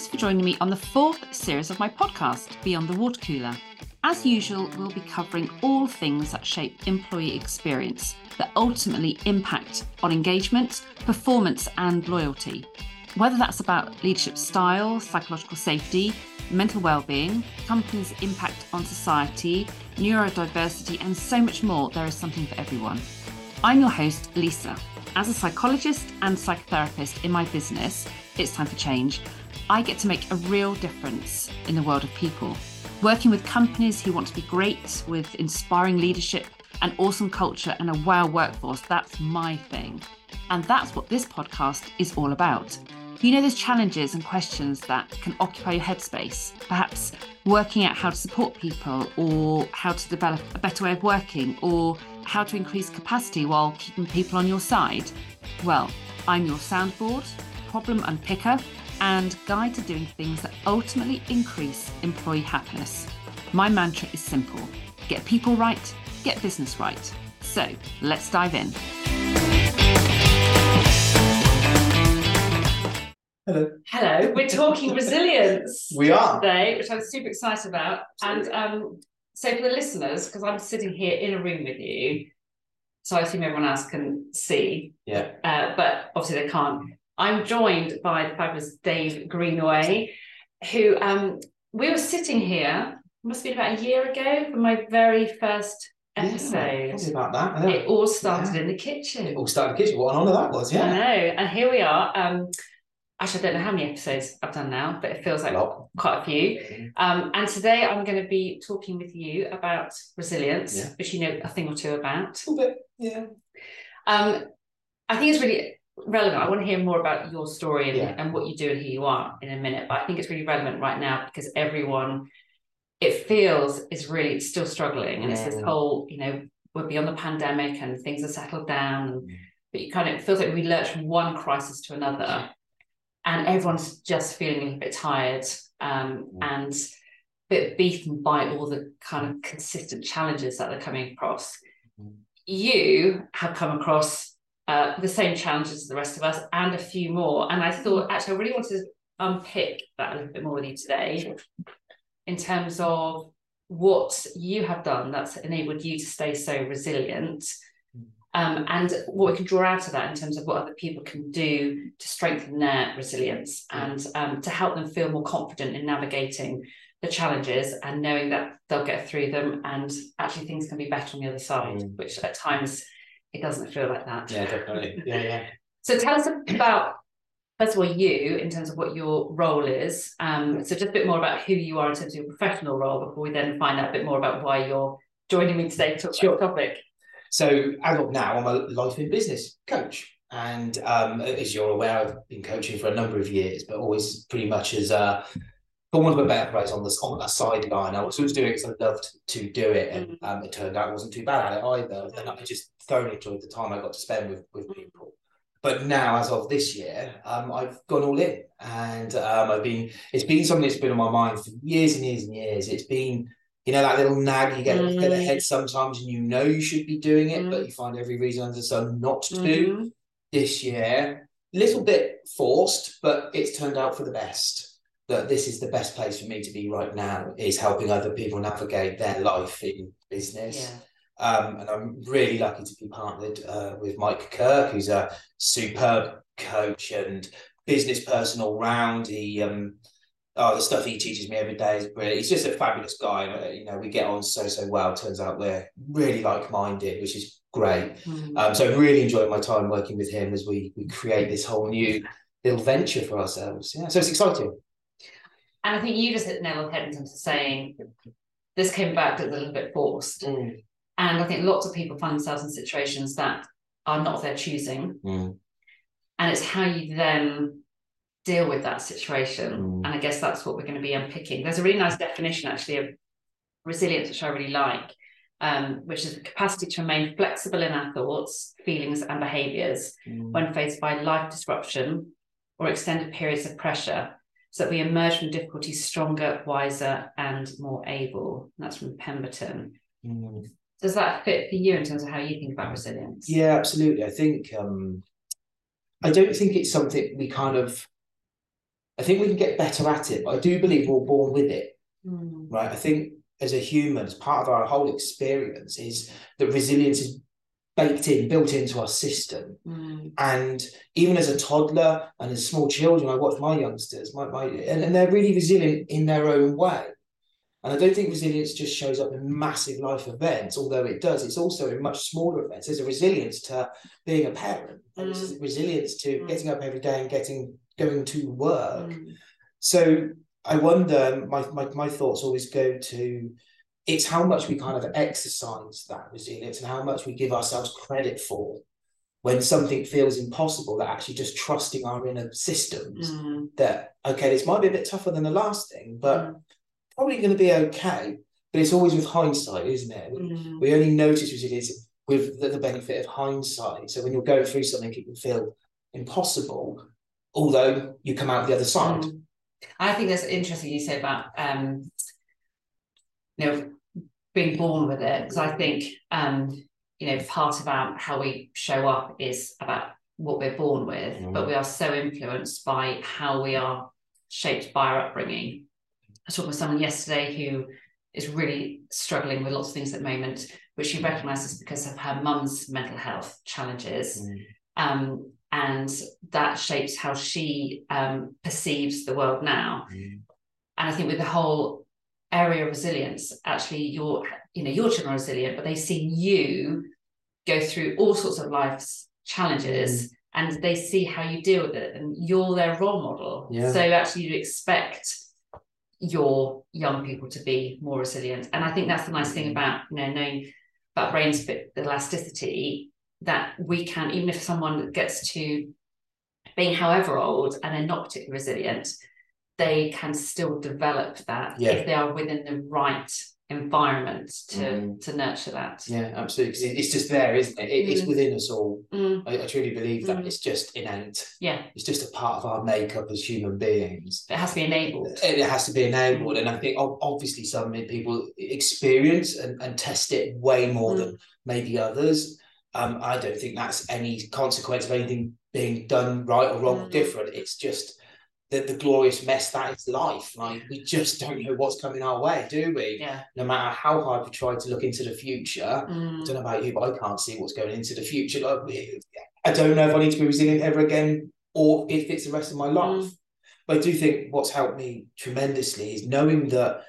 Thanks for joining me on the fourth series of my podcast, Beyond the Water Cooler. As usual, we'll be covering all things that shape employee experience that ultimately impact on engagement, performance, and loyalty. Whether that's about leadership style, psychological safety, mental well-being, companies' impact on society, neurodiversity, and so much more, there is something for everyone. I'm your host, Lisa. As a psychologist and psychotherapist in my business, it's time for change. I get to make a real difference in the world of people. Working with companies who want to be great, with inspiring leadership, an awesome culture, and a wow workforce, that's my thing. And that's what this podcast is all about. You know, there's challenges and questions that can occupy your headspace, perhaps working out how to support people, or how to develop a better way of working, or how to increase capacity while keeping people on your side. Well, I'm your soundboard, problem unpicker, and guide to doing things that ultimately increase employee happiness. My mantra is simple get people right, get business right. So let's dive in. Hello. Hello. We're talking resilience. We are. Today, which I'm super excited about. Absolutely. And um, so for the listeners, because I'm sitting here in a room with you, so I assume everyone else can see. Yeah. Uh, but obviously they can't. I'm joined by the fabulous Dave Greenaway, who um, we were sitting here, must be about a year ago, for my very first episode. Yeah, about that. It all started yeah. in the kitchen. It all started in the kitchen. What an honour that was, yeah. I know. And here we are. Um, actually, I don't know how many episodes I've done now, but it feels like quite a few. Um, and today I'm going to be talking with you about resilience, yeah. which you know a thing or two about. A little bit, yeah. Um, I think it's really relevant. I want to hear more about your story and, yeah. and what you do and who you are in a minute, but I think it's really relevant right now because everyone, it feels, is really still struggling. And yeah. it's this whole, you know, we're beyond the pandemic and things are settled down. But you kind of, feels like we lurch from one crisis to another and everyone's just feeling a bit tired um, and a bit beaten by all the kind of consistent challenges that they're coming across. Mm. You have come across uh, the same challenges as the rest of us and a few more. And I thought, mm. actually, I really wanted to unpick that a little bit more with you today in terms of what you have done that's enabled you to stay so resilient um, and what we can draw out of that in terms of what other people can do to strengthen their resilience and um, to help them feel more confident in navigating the challenges and knowing that they'll get through them and actually things can be better on the other side, mm. which at times it doesn't feel like that. Yeah, definitely. Yeah, yeah. so tell us about first of all you in terms of what your role is. Um, so just a bit more about who you are in terms of your professional role before we then find out a bit more about why you're joining me today to talk sure. about topic. So as of now, I'm a life in business coach. And um, as you're aware, I've been coaching for a number of years, but always pretty much as a, for one of a better phrase, on the on that sideline. I was always doing it because I loved to do it, and mm. um, it turned out I wasn't too bad at it either. And I just thoroughly enjoyed the time I got to spend with with people. But now, as of this year, um, I've gone all in, and um, I've been. It's been something that's been on my mind for years and years and years. It's been you know that little nag you get mm. in the head sometimes and you know you should be doing it mm. but you find every reason under the sun not to mm-hmm. this year little bit forced but it's turned out for the best that this is the best place for me to be right now is helping other people navigate their life in business yeah. Um, and I'm really lucky to be partnered uh, with Mike Kirk, who's a superb coach and business person all round. He um, oh, the stuff he teaches me every day is brilliant. He's just a fabulous guy. You know, we get on so so well. Turns out we're really like minded, which is great. Mm. Um, so I'm really enjoying my time working with him as we we create this whole new little venture for ourselves. Yeah, so it's exciting. And I think you just hit the nail on the head in terms of saying this came back a little bit forced. Mm. And I think lots of people find themselves in situations that are not their choosing. Mm. And it's how you then deal with that situation. Mm. And I guess that's what we're going to be unpicking. There's a really nice definition actually of resilience, which I really like, um, which is the capacity to remain flexible in our thoughts, feelings, and behaviors mm. when faced by life disruption or extended periods of pressure, so that we emerge from difficulties stronger, wiser, and more able. And that's from Pemberton. Mm. Does that fit for you in terms of how you think about resilience? Yeah, absolutely. I think um, I don't think it's something we kind of I think we can get better at it, but I do believe we're born with it, Mm. right? I think as a human, as part of our whole experience, is that resilience is baked in, built into our system. Mm. And even as a toddler and as small children, I watch my youngsters, my, my and, and they're really resilient in their own way. And I don't think resilience just shows up in massive life events, although it does. It's also in much smaller events. There's a resilience to being a parent. There's Mm. resilience to Mm. getting up every day and getting going to work. Mm. So I wonder, my, my, my thoughts always go to it's how much we kind of exercise that resilience and how much we give ourselves credit for when something feels impossible, that actually just trusting our inner systems Mm. that, okay, this might be a bit tougher than the last thing, but Mm. probably going to be okay. But it's always with hindsight, isn't it? Mm. We only notice resilience with the, benefit of hindsight. So when you're going through something, it can feel impossible, although you come out the other side. Mm. I think that's interesting you say about um, you know being born with it because I think um, you know part about how we show up is about what we're born with, Mm. but we are so influenced by how we are shaped by our upbringing. I was talking with someone yesterday who is really struggling with lots of things at the moment, which she recognises because of her mum's mental health challenges Mm. um, and that shapes how she um, perceives the world now. Mm. And I think with the whole area of resilience, actually, your you know your children are resilient, but they've seen you go through all sorts of life's challenges, mm. and they see how you deal with it, and you're their role model. Yeah. So actually, you expect your young people to be more resilient, and I think that's the nice thing mm-hmm. about you know knowing about brains elasticity that we can even if someone gets to being however old and they're not particularly resilient they can still develop that Yeah. if they are within the right environment to Mm. to nurture that Yeah, absolutely. it's just there, isn't it? it it's Mm. within us all. Mm, I, I truly believe that Mm. it's just innate. yeah It's just a part of our makeup as human beings. it has to be enabled it has to be enabled. And I think obviously some people experience and, and test it way more than maybe others. Um, I don't think that's any consequence of anything being done right or wrong or Mm. different. It's just the, the glorious mess that is life. Like we just don't know what's coming our way, do we? yeah No matter how hard we try to look into the future, I Mm, don't know about you, but I can't see what's going into the future. Like, I don't know if I need to be resilient ever again or if it's the rest of my life. Mm. But I do think what's helped me tremendously is knowing that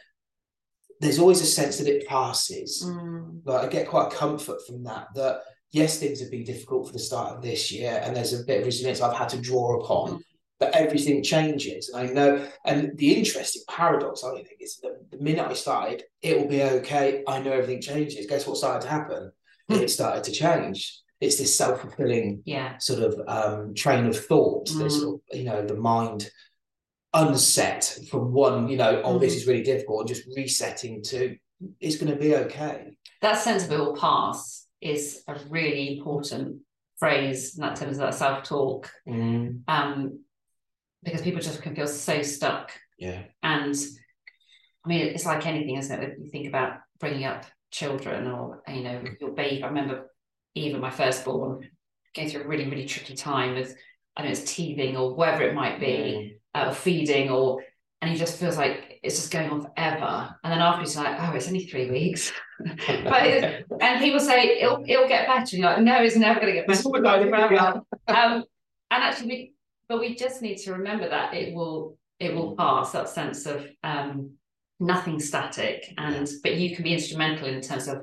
there's always a sense that it passes. mm, Like I get quite a comfort from that. That yes, things have been difficult for the start of this year, and there's a bit of resilience I've had to draw upon. But everything changes, and I know. And the interesting paradox, I think, is that the minute I started, it will be okay. I know everything changes. Guess what started to happen? Hmm. it started to change. It's this self fulfilling yeah sort of um, train of thought. Mm. Of, you know, the mind unset from one, you know, oh, this Mm. is really difficult, and just resetting to it's going to be okay. that sense of it will pass is a really important phrase in that terms of that self-talk Mm. um because people just can feel so stuck Yeah. And I mean, it's like anything, isn't it? You think about bringing up children or, you know, your baby. I remember even my firstborn going through a really, really tricky time with, I don't know, it's teething or whatever it might be, uh, or feeding, or, and he just feels like it's just going on forever. And then after he's like, oh, it's only three weeks. but and people say it'll, it'll get better. And you're like, no, it's never going to get better. It's always like, Forever. um, and actually, we, but we just need to remember that it will it will pass that sense of um nothing static and but you can be instrumental in terms of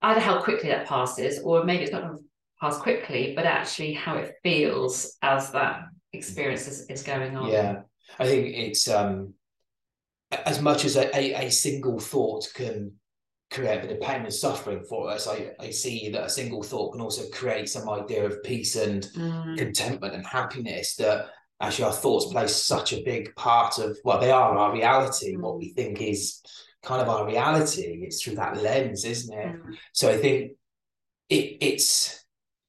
either how quickly that passes or maybe it's not going to pass quickly but actually how it feels as that experience is, is going on. Yeah, I think it's um as much as a, a, a single thought can create a bit of pain and suffering for us. I, I see that a single thought can also create some idea of peace and Mm, contentment and happiness that actually our thoughts play such a big part of well they are our reality. What we think is kind of our reality. It's through that lens isn't it? Mm, so i think it it's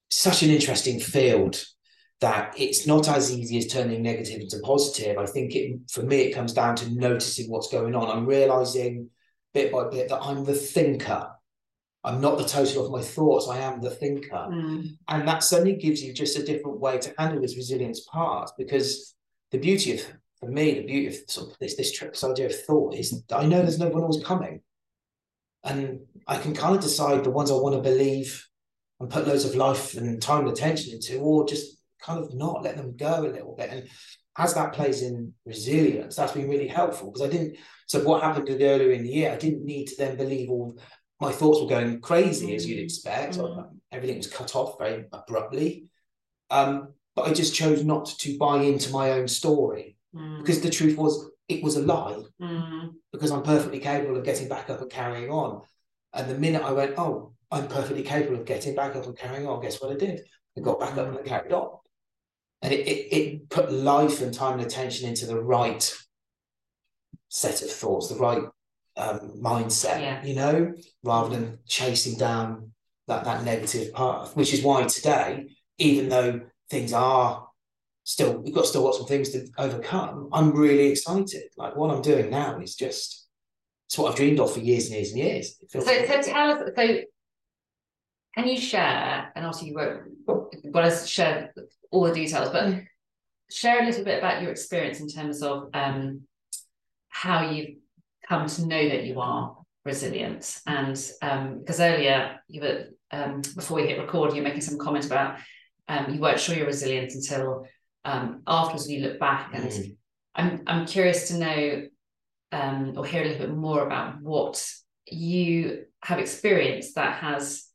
such an interesting field that it's not as easy as turning negative into positive. I think it for me it comes down to noticing what's going on. I'm realizing bit by bit that i'm the thinker i'm not the total of my thoughts i am the thinker mm, and that suddenly gives you just a different way to handle this resilience part because the beauty of for me, the beauty of sort of this this trip, this idea of thought is I know there's no one else coming. And I can kind of decide the ones I want to believe and put loads of life and time and attention into, or just kind of not let them go a little bit. And as that plays in resilience, that's been really helpful because I didn't. So what happened earlier in the year, I didn't need to then believe all my thoughts were going crazy as you'd mm. expect. Mm. Everything was cut off very abruptly. Um, but I just chose not to buy into my own story mm. because the truth was it was a lie mm. because I'm perfectly capable of getting back up and carrying on. And the minute I went, oh, I'm perfectly capable of getting back up and carrying on, guess what I did? I got back up and I carried on and it, it, it put life and time and attention into the right set of thoughts, the right um, mindset, yeah. you know, rather than chasing down that that negative path. Which is why today, even though things are still, we've got still got some things to overcome. I'm really excited. Like what I'm doing now is just it's what I've dreamed of for years and years and years. So, so tell us. So, can you share? And also, you won't to share all the details, but mm. share a little bit about your experience in terms of um, how you've come to know that you are resilient. And um, because earlier you were um, before we hit record, you're making some comment about um, you weren't sure you're resilient until um, afterwards when you look back. And mm. I'm I'm curious to know um, or hear a little bit more about what you have experienced that has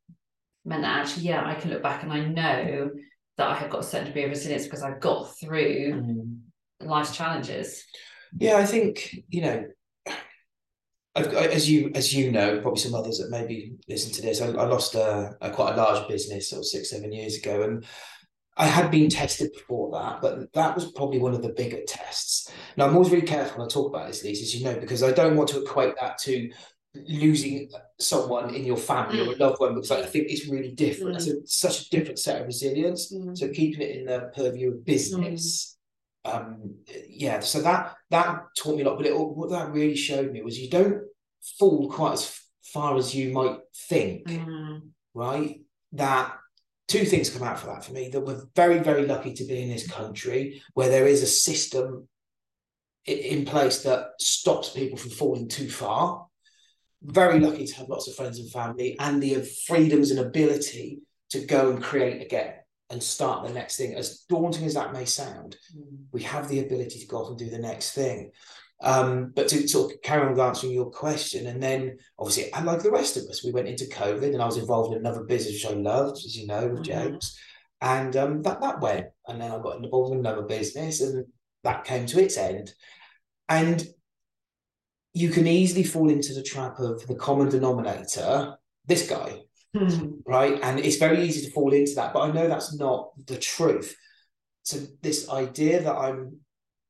meant that actually, yeah, I can look back and I know that I have got a certain degree of resilience because I've got through mm. life's challenges. Yeah, I think you know, I've, as you as you know, probably some others that maybe listen to this. I, I lost a, a, quite a large business sort of six seven years ago, and I had been tested before that, but that was probably one of the bigger tests. Now I'm always really careful when I talk about this, Lisa, as you know, because I don't want to equate that to losing someone in your family or a mm. loved one because I think it's really different. It's mm. such a different set of resilience. Mm. So keeping it in the purview of business. Mm. Um, yeah, so that that taught me a lot. But it, what that really showed me was you don't fall quite as far as you might think, mm. right? That two things come out for that for me. That we're very, very lucky to be in this country where there is a system in place that stops people from falling too far very lucky to have lots of friends and family and the freedoms and ability to go and create again and start the next thing. As daunting as that may sound, mm. we have the ability to go off and do the next thing. Um, but to sort of carry on answering your question, and then obviously, and like the rest of us, we went into COVID, and I was involved in another business which I loved, as you know, with mm-hmm. James, and um, that that went, and then I got involved in another business, and that came to its end. And you can easily fall into the trap of the common denominator, this guy, mm-hmm. right? And it's very easy to fall into that, but I know that's not the truth. So, this idea that I'm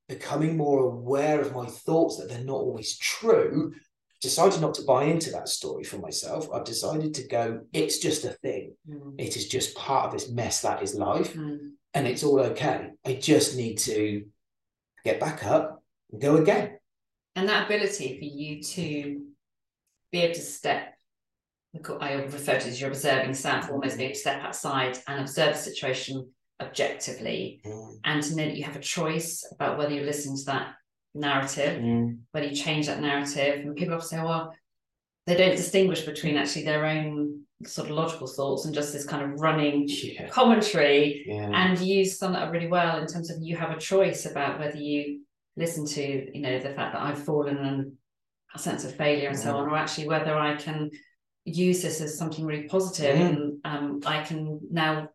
becoming more aware of my thoughts, that they're not always true, decided not to buy into that story for myself. I've decided to go, it's just a thing. Mm. It is just part of this mess that is life. Mm. And it's all okay. I just need to get back up and go again and that ability for you to be able to step I refer to as your observing self, almost be able to step outside and observe the situation objectively, mm. and to know that you have a choice about whether you listen to that narrative, mm. whether you change that narrative. And people often say, well, they don't distinguish between actually their own sort of logical thoughts and just this kind of running yeah. commentary yeah. and you sum that really well in terms of you have a choice about whether you listen to you know the fact that I've fallen and a sense of failure and so on, or actually whether I can use this as something really positive mm. and um, I can now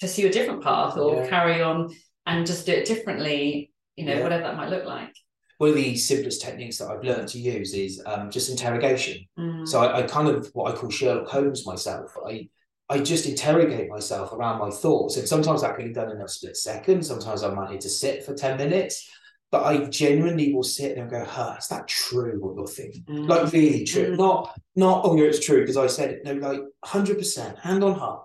pursue a different path or yeah. carry on and just do it differently, you know, yeah. whatever that might look like. One of the simplest techniques that I've learned to use is um, just interrogation. Mm. So I, I, kind of what I call Sherlock Holmes myself. I I just interrogate myself around my thoughts, and sometimes that can be done in a split second. Sometimes I might need to sit for ten minutes but I genuinely will sit there and go, huh, is that true what you're thinking? Mm. Like really true. Mm. Not, not, oh yeah, it's true because I said it. No, like 100%, hand on heart.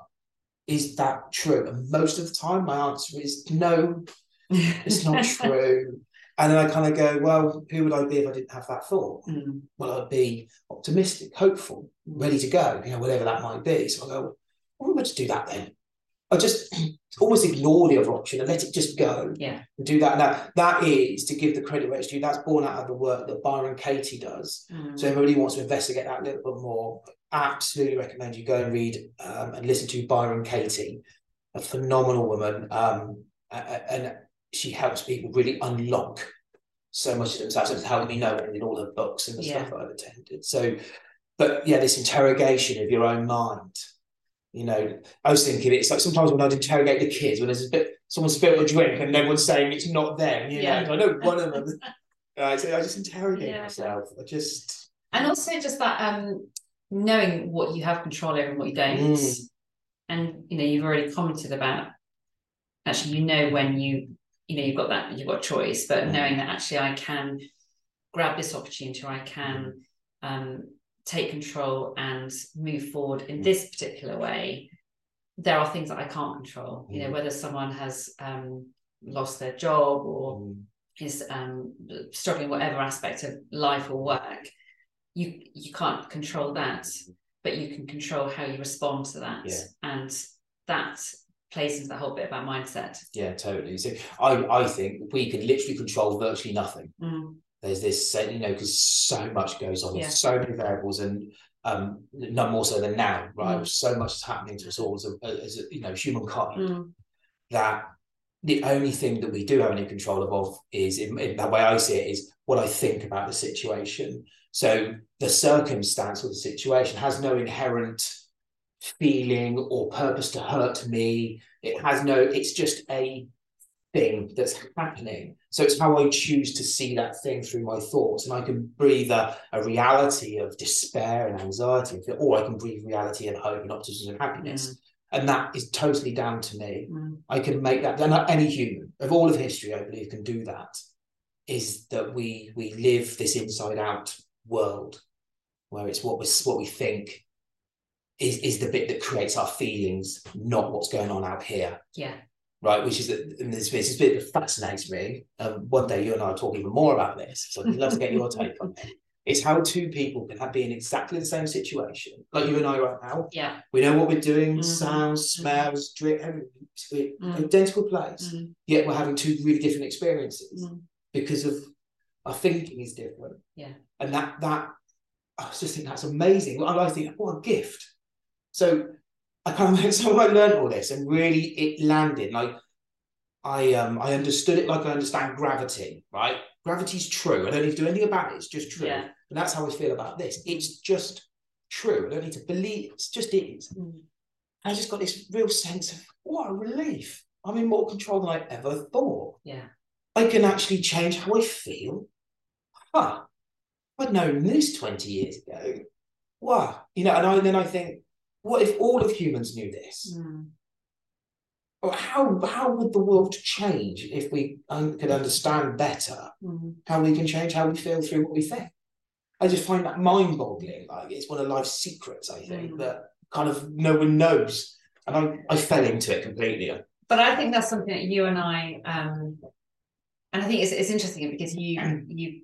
Is that true? And most of the time my answer is no, it's not true. And then I kind of go, well, who would I be if I didn't have that thought? Mm. Well, I'd be optimistic, hopeful, ready to go, you know, whatever that might be. So I go, well, let's do that then. I just almost ignore the other option and let it just go. Yeah. And do that. Now that is to give the credit where it's due. That's born out of the work that Byron Katie does. Mm. So everybody wants to investigate that a little bit more. Absolutely recommend you go and read um, and listen to Byron Katie, a phenomenal woman, um, and she helps people really unlock so much of themselves. It's helped me know it in all her books and the Yeah. stuff I've attended. So, but yeah, this interrogation of your own mind. You know, I was thinking it's like sometimes when I'd interrogate the kids when there's a bit someone spilled a drink and everyone's saying it's not them. You Yeah. know, I know one of them. Uh, so I just interrogate Yeah. myself. I just and also just that um knowing what you have control over and what you don't Mm. and you know you've already commented about actually you know when you you know you've got that you've got choice but Mm. knowing that actually i can grab this opportunity or i can um take control and move forward in Mm. this particular way there are things that i can't control you know Mm. whether someone has um lost their job or mm, is um, struggling whatever aspect of life or work, you you can't control that, but you can control how you respond to that, Yeah. and that plays into the whole bit about mindset. yeah, totally. So I I think we can literally control virtually nothing. Mm, there's this you know because so much goes on Yeah. so many variables and um none more so than now right Mm. so much is happening to us all as a, as a you know humankind mm, that the only thing that we do have any control of is in, in the way I see it is what I think about the situation so the circumstance or the situation has no inherent feeling or purpose to hurt me it has no it's just a thing that's happening. So it's how I choose to see that thing through my thoughts. And I can breathe a, a reality of despair and anxiety, or I can breathe reality and hope and optimism and happiness. And that is totally down to me. mm, I can make that, and any human of all of history, I believe, can do that. Is that we we live this inside out world where it's what we what we think is is the bit that creates our feelings, not what's going on out here yeah, right? Which is that and this, this bit that fascinates me. Um, one day you and I will talk even more about this, so I'd love to get your take on it. It's how two people can have, be in exactly the same situation, like you and I right now. yeah, We know what we're doing, Mhm. sounds, smells, drip, everything. We're Mm. identical place, mm, yet we're having two really different experiences mm, because of our thinking is different. Yeah. And that that I just think that's amazing. I think, what a gift. So I kind of so I learned all this and really it landed like I um I understood it like I understand gravity, right? Gravity's true. I don't need to do anything about it, it's just true. yeah, And that's how I feel about this. It's just true. I don't need to believe it's just is. mm, I just got this real sense of what a relief. I'm in more control than I ever thought. yeah, I can actually change how I feel. Huh. I'd known this 20 years ago. Wow. You know, and, I, and then I think, what if all of humans knew this? mm, Or how how would the world change if we un- could understand better mm. how we can change how we feel through what we think? I just find that mind-boggling. Like it's one of life's secrets, I think, Mm. that kind of no one knows. And I, I fell into it completely. But I think that's something that you and I, um, and I think it's it's interesting because you you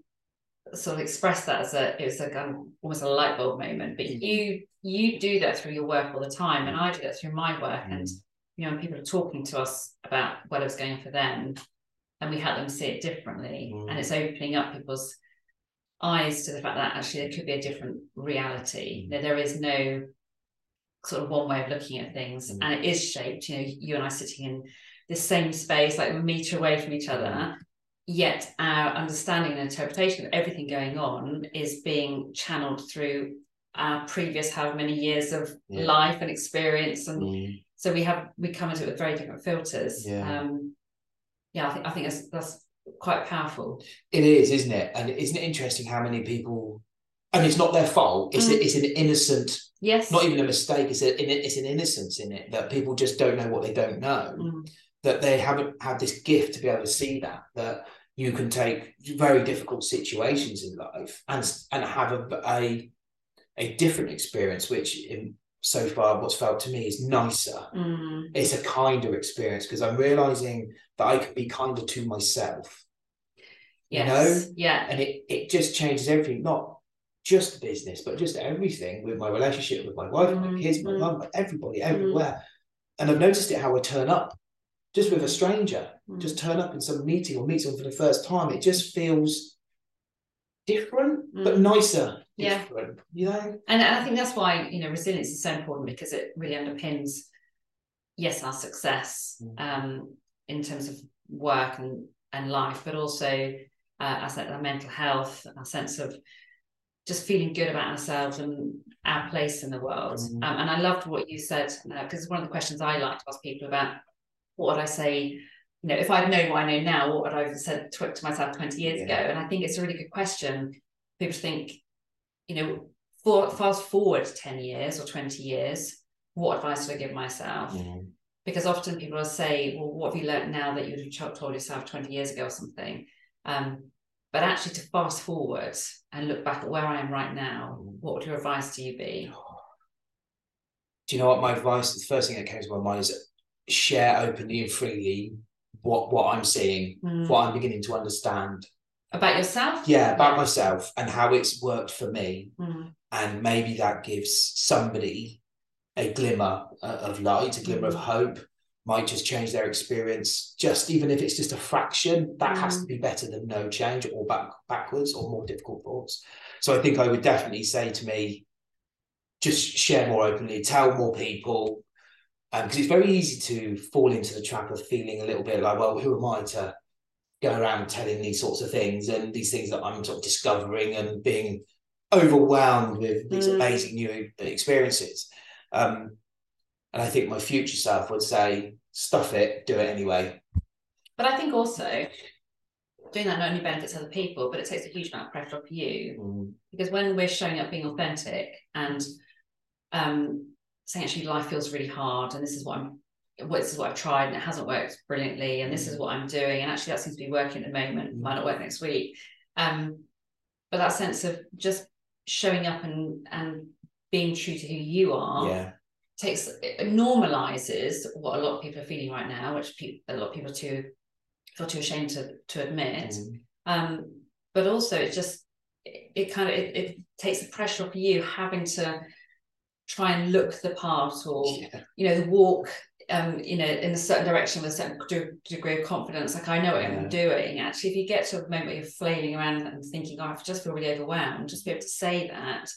sort of expressed that as a it was like um, almost a light bulb moment. But Mm. you you do that through your work all the time, and I do that through my work. And Mm. you know, when people are talking to us about whatever's going on for them, and we help them see it differently, Mm. and it's opening up people's eyes to the fact that actually there could be a different reality. Mm. That there is no sort of one way of looking at things, Mm. and it is shaped. You know, you and I sitting in the same space, like a meter away from each other. Yet our understanding and interpretation of everything going on is being channeled through our previous however many years of Yeah. life and experience, and Mm. so we have we come into it with very different filters. Yeah. Um, yeah, I think I think that's that's quite powerful. It is, isn't it? And isn't it interesting how many people, and it's not their fault. It's Mm. it's an innocent, Yes. not even a mistake. It's a it's an innocence in it that people just don't know what they don't know. Mm. That they haven't had this gift to be able to see that that you can take very difficult situations in life and and have a a, a different experience, which in so far what's felt to me is nicer. Mm. It's a kinder experience because I'm realizing that I can be kinder to myself. Yes. Yeah. and it it just changes everything not just business but just everything with my relationship with my wife my Mm, kids my mm. mum everybody everywhere and I've noticed it how I turn up just with a stranger, Mm. just turn up in some meeting or meet someone for the first time. It just feels different, but Mm. nicer. Yeah. different, you know. And, and I think that's why you know resilience is so important because it really underpins, yes, our success Mm. um, in terms of work and and life, but also uh, our, our mental health, our sense of just feeling good about ourselves and our place in the world. Mm. Um, and I loved what you said because one of the questions I like to ask people about what would I say. You know, if I'd known what I know now, what would I have said to, to myself 20 years Yeah. ago? And I think it's a really good question. People think, you know, for fast forward 10 years or 20 years, what advice would I give myself? Mm. Because often people will say, well, what have you learned now that you would have told yourself 20 years ago or something? Um, but actually to fast forward and look back at where I am right now, Mm. what would your advice to you be? Do you know what my advice? The first thing that came to my mind is share openly and freely what what I'm seeing, Mm. what I'm beginning to understand. About yourself? Yeah, about myself and how it's worked for me, Mm. and maybe that gives somebody a glimmer uh, of light, a glimmer of Mm. hope. Might just change their experience, just even if it's just a fraction. That has Mm. to be better than no change or back backwards or more difficult thoughts. So I think I would definitely say to me, just share more openly, tell more people, because it's very easy to fall into the trap of feeling a little bit like, well, who am I to go around telling these sorts of things and these things that I'm sort of discovering and being overwhelmed with these Mm. amazing new experiences. Um, and I think my future self would say, stuff it, do it anyway. But I think also doing that not only benefits other people, but it takes a huge amount of pressure off you. Mm, Because when we're showing up being authentic and um, saying actually life feels really hard and this is what I'm what this is what I've tried and it hasn't worked brilliantly and this is what I'm doing and actually that seems to be working at the moment. Might not work next week. Um but that sense of just showing up and and being true to who you are yeah. takes it normalizes what a lot of people are feeling right now which pe- a lot of people too feel too ashamed to to admit. Mm, um but also it just it, it kind of it, it takes the pressure off you having to try and look the part or yeah. you know the walk um you know in a certain direction with a certain de- degree of confidence like i know what Yeah. i'm doing actually if you get to a moment where you're flailing around and thinking oh i just feel really overwhelmed just be able to say that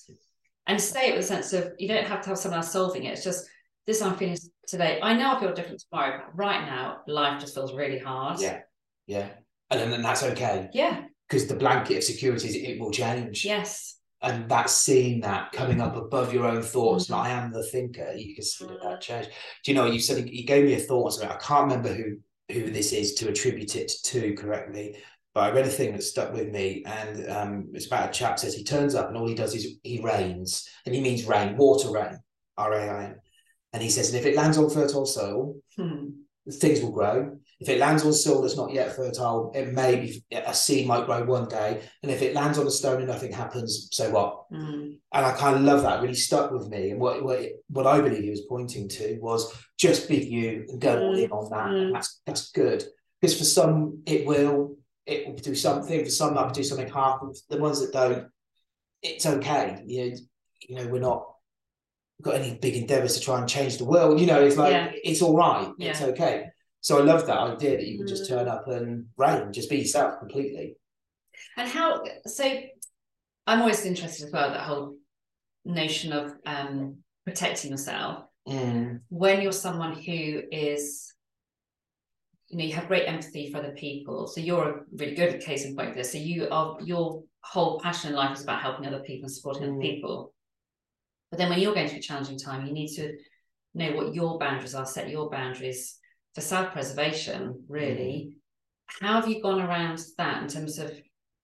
and say it with a sense of you don't have to have someone else solving it it's just this i'm feeling today i know i feel different tomorrow but right now life just feels really hard Yeah. Yeah. And then and that's okay. yeah Because the blanket of security is it will change. yes and that's seeing that coming up above your own thoughts. And I am the thinker. You can see that, that change. Do you know? You said you gave me a thought. I can't remember who who this is to attribute it to correctly, but I read a thing that stuck with me, and um, it's about a chap says he turns up and all he does is he rains, and he means rain, water rain, R A I N, and he says, and if it lands on fertile soil, Hmm. things will grow. If it lands on soil that's not yet fertile, it may be a seed might grow one day. And if it lands on a stone and nothing happens, so what? Hmm. And I kind of love that. Really stuck with me. And what what, what I believe he was pointing to was just be you and go all in on that. Mm. And that's that's good because for some it will it will do something. For some, might do something half. The ones that don't, it's okay. You know, you know, we're not got any big endeavors to try and change the world. You know, it's like Yeah. it's all right. It's okay. So I love that idea that you can just Mm. turn up and rain, just be yourself completely. And how so I'm always interested as well that whole notion of um protecting yourself Mm. when you're someone who is you know you have great empathy for other people so you're a really good case in point of this so you are your whole passion in life is about helping other people and supporting other Mm. people but then when you're going through a challenging time you need to know what your boundaries are set your boundaries for self-preservation really how have you gone around that in terms of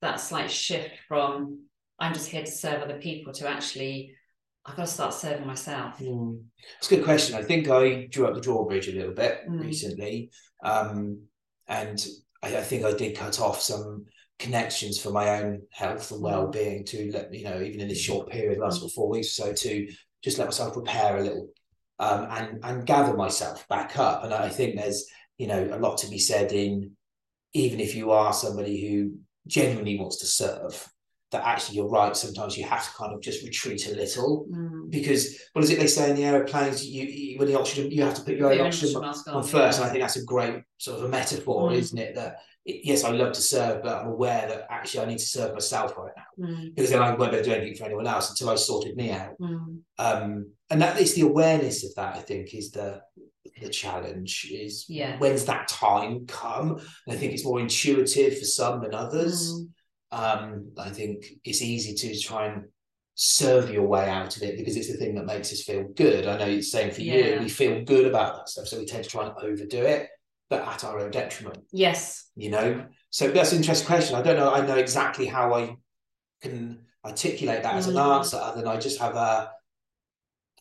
that slight shift from i'm just here to serve other people to actually i've got to start serving myself Mm. It's a good question. I think I drew up the drawbridge a little bit Mm. recently. Um, and I, I think I did cut off some connections for my own health and Mm. well-being to let you know, even in this short period, last Mm. four weeks or so, to just let myself prepare a little um, and and gather myself back up. And I think there's you know a lot to be said in even if you are somebody who genuinely wants to serve, that actually you're right. Sometimes you have to kind of just retreat a little Mm. because what is it they say in the aeroplanes? You, you when the oxygen, you have to put your own oxygen on on, first. yeah. And I think that's a great sort of a metaphor, Mm. isn't it? That it- yes, I love to serve, but I'm aware that actually I need to serve myself right now Mm. because then I won't be able to do anything for anyone else until I sorted me out. Mm. Um, and that is the awareness of that. I think is the the challenge is Yeah. when's that time come? And I think it's more intuitive for some than others. Mm. Um, I think it's easy to try and serve your way out of it because it's the thing that makes us feel good. I know it's the same for you. We feel good about that stuff, so we tend to try and overdo it, but at our own detriment. Yes. You know, so that's an interesting question. I don't know. I know exactly how I can articulate that as an Mm. answer, other than I just have a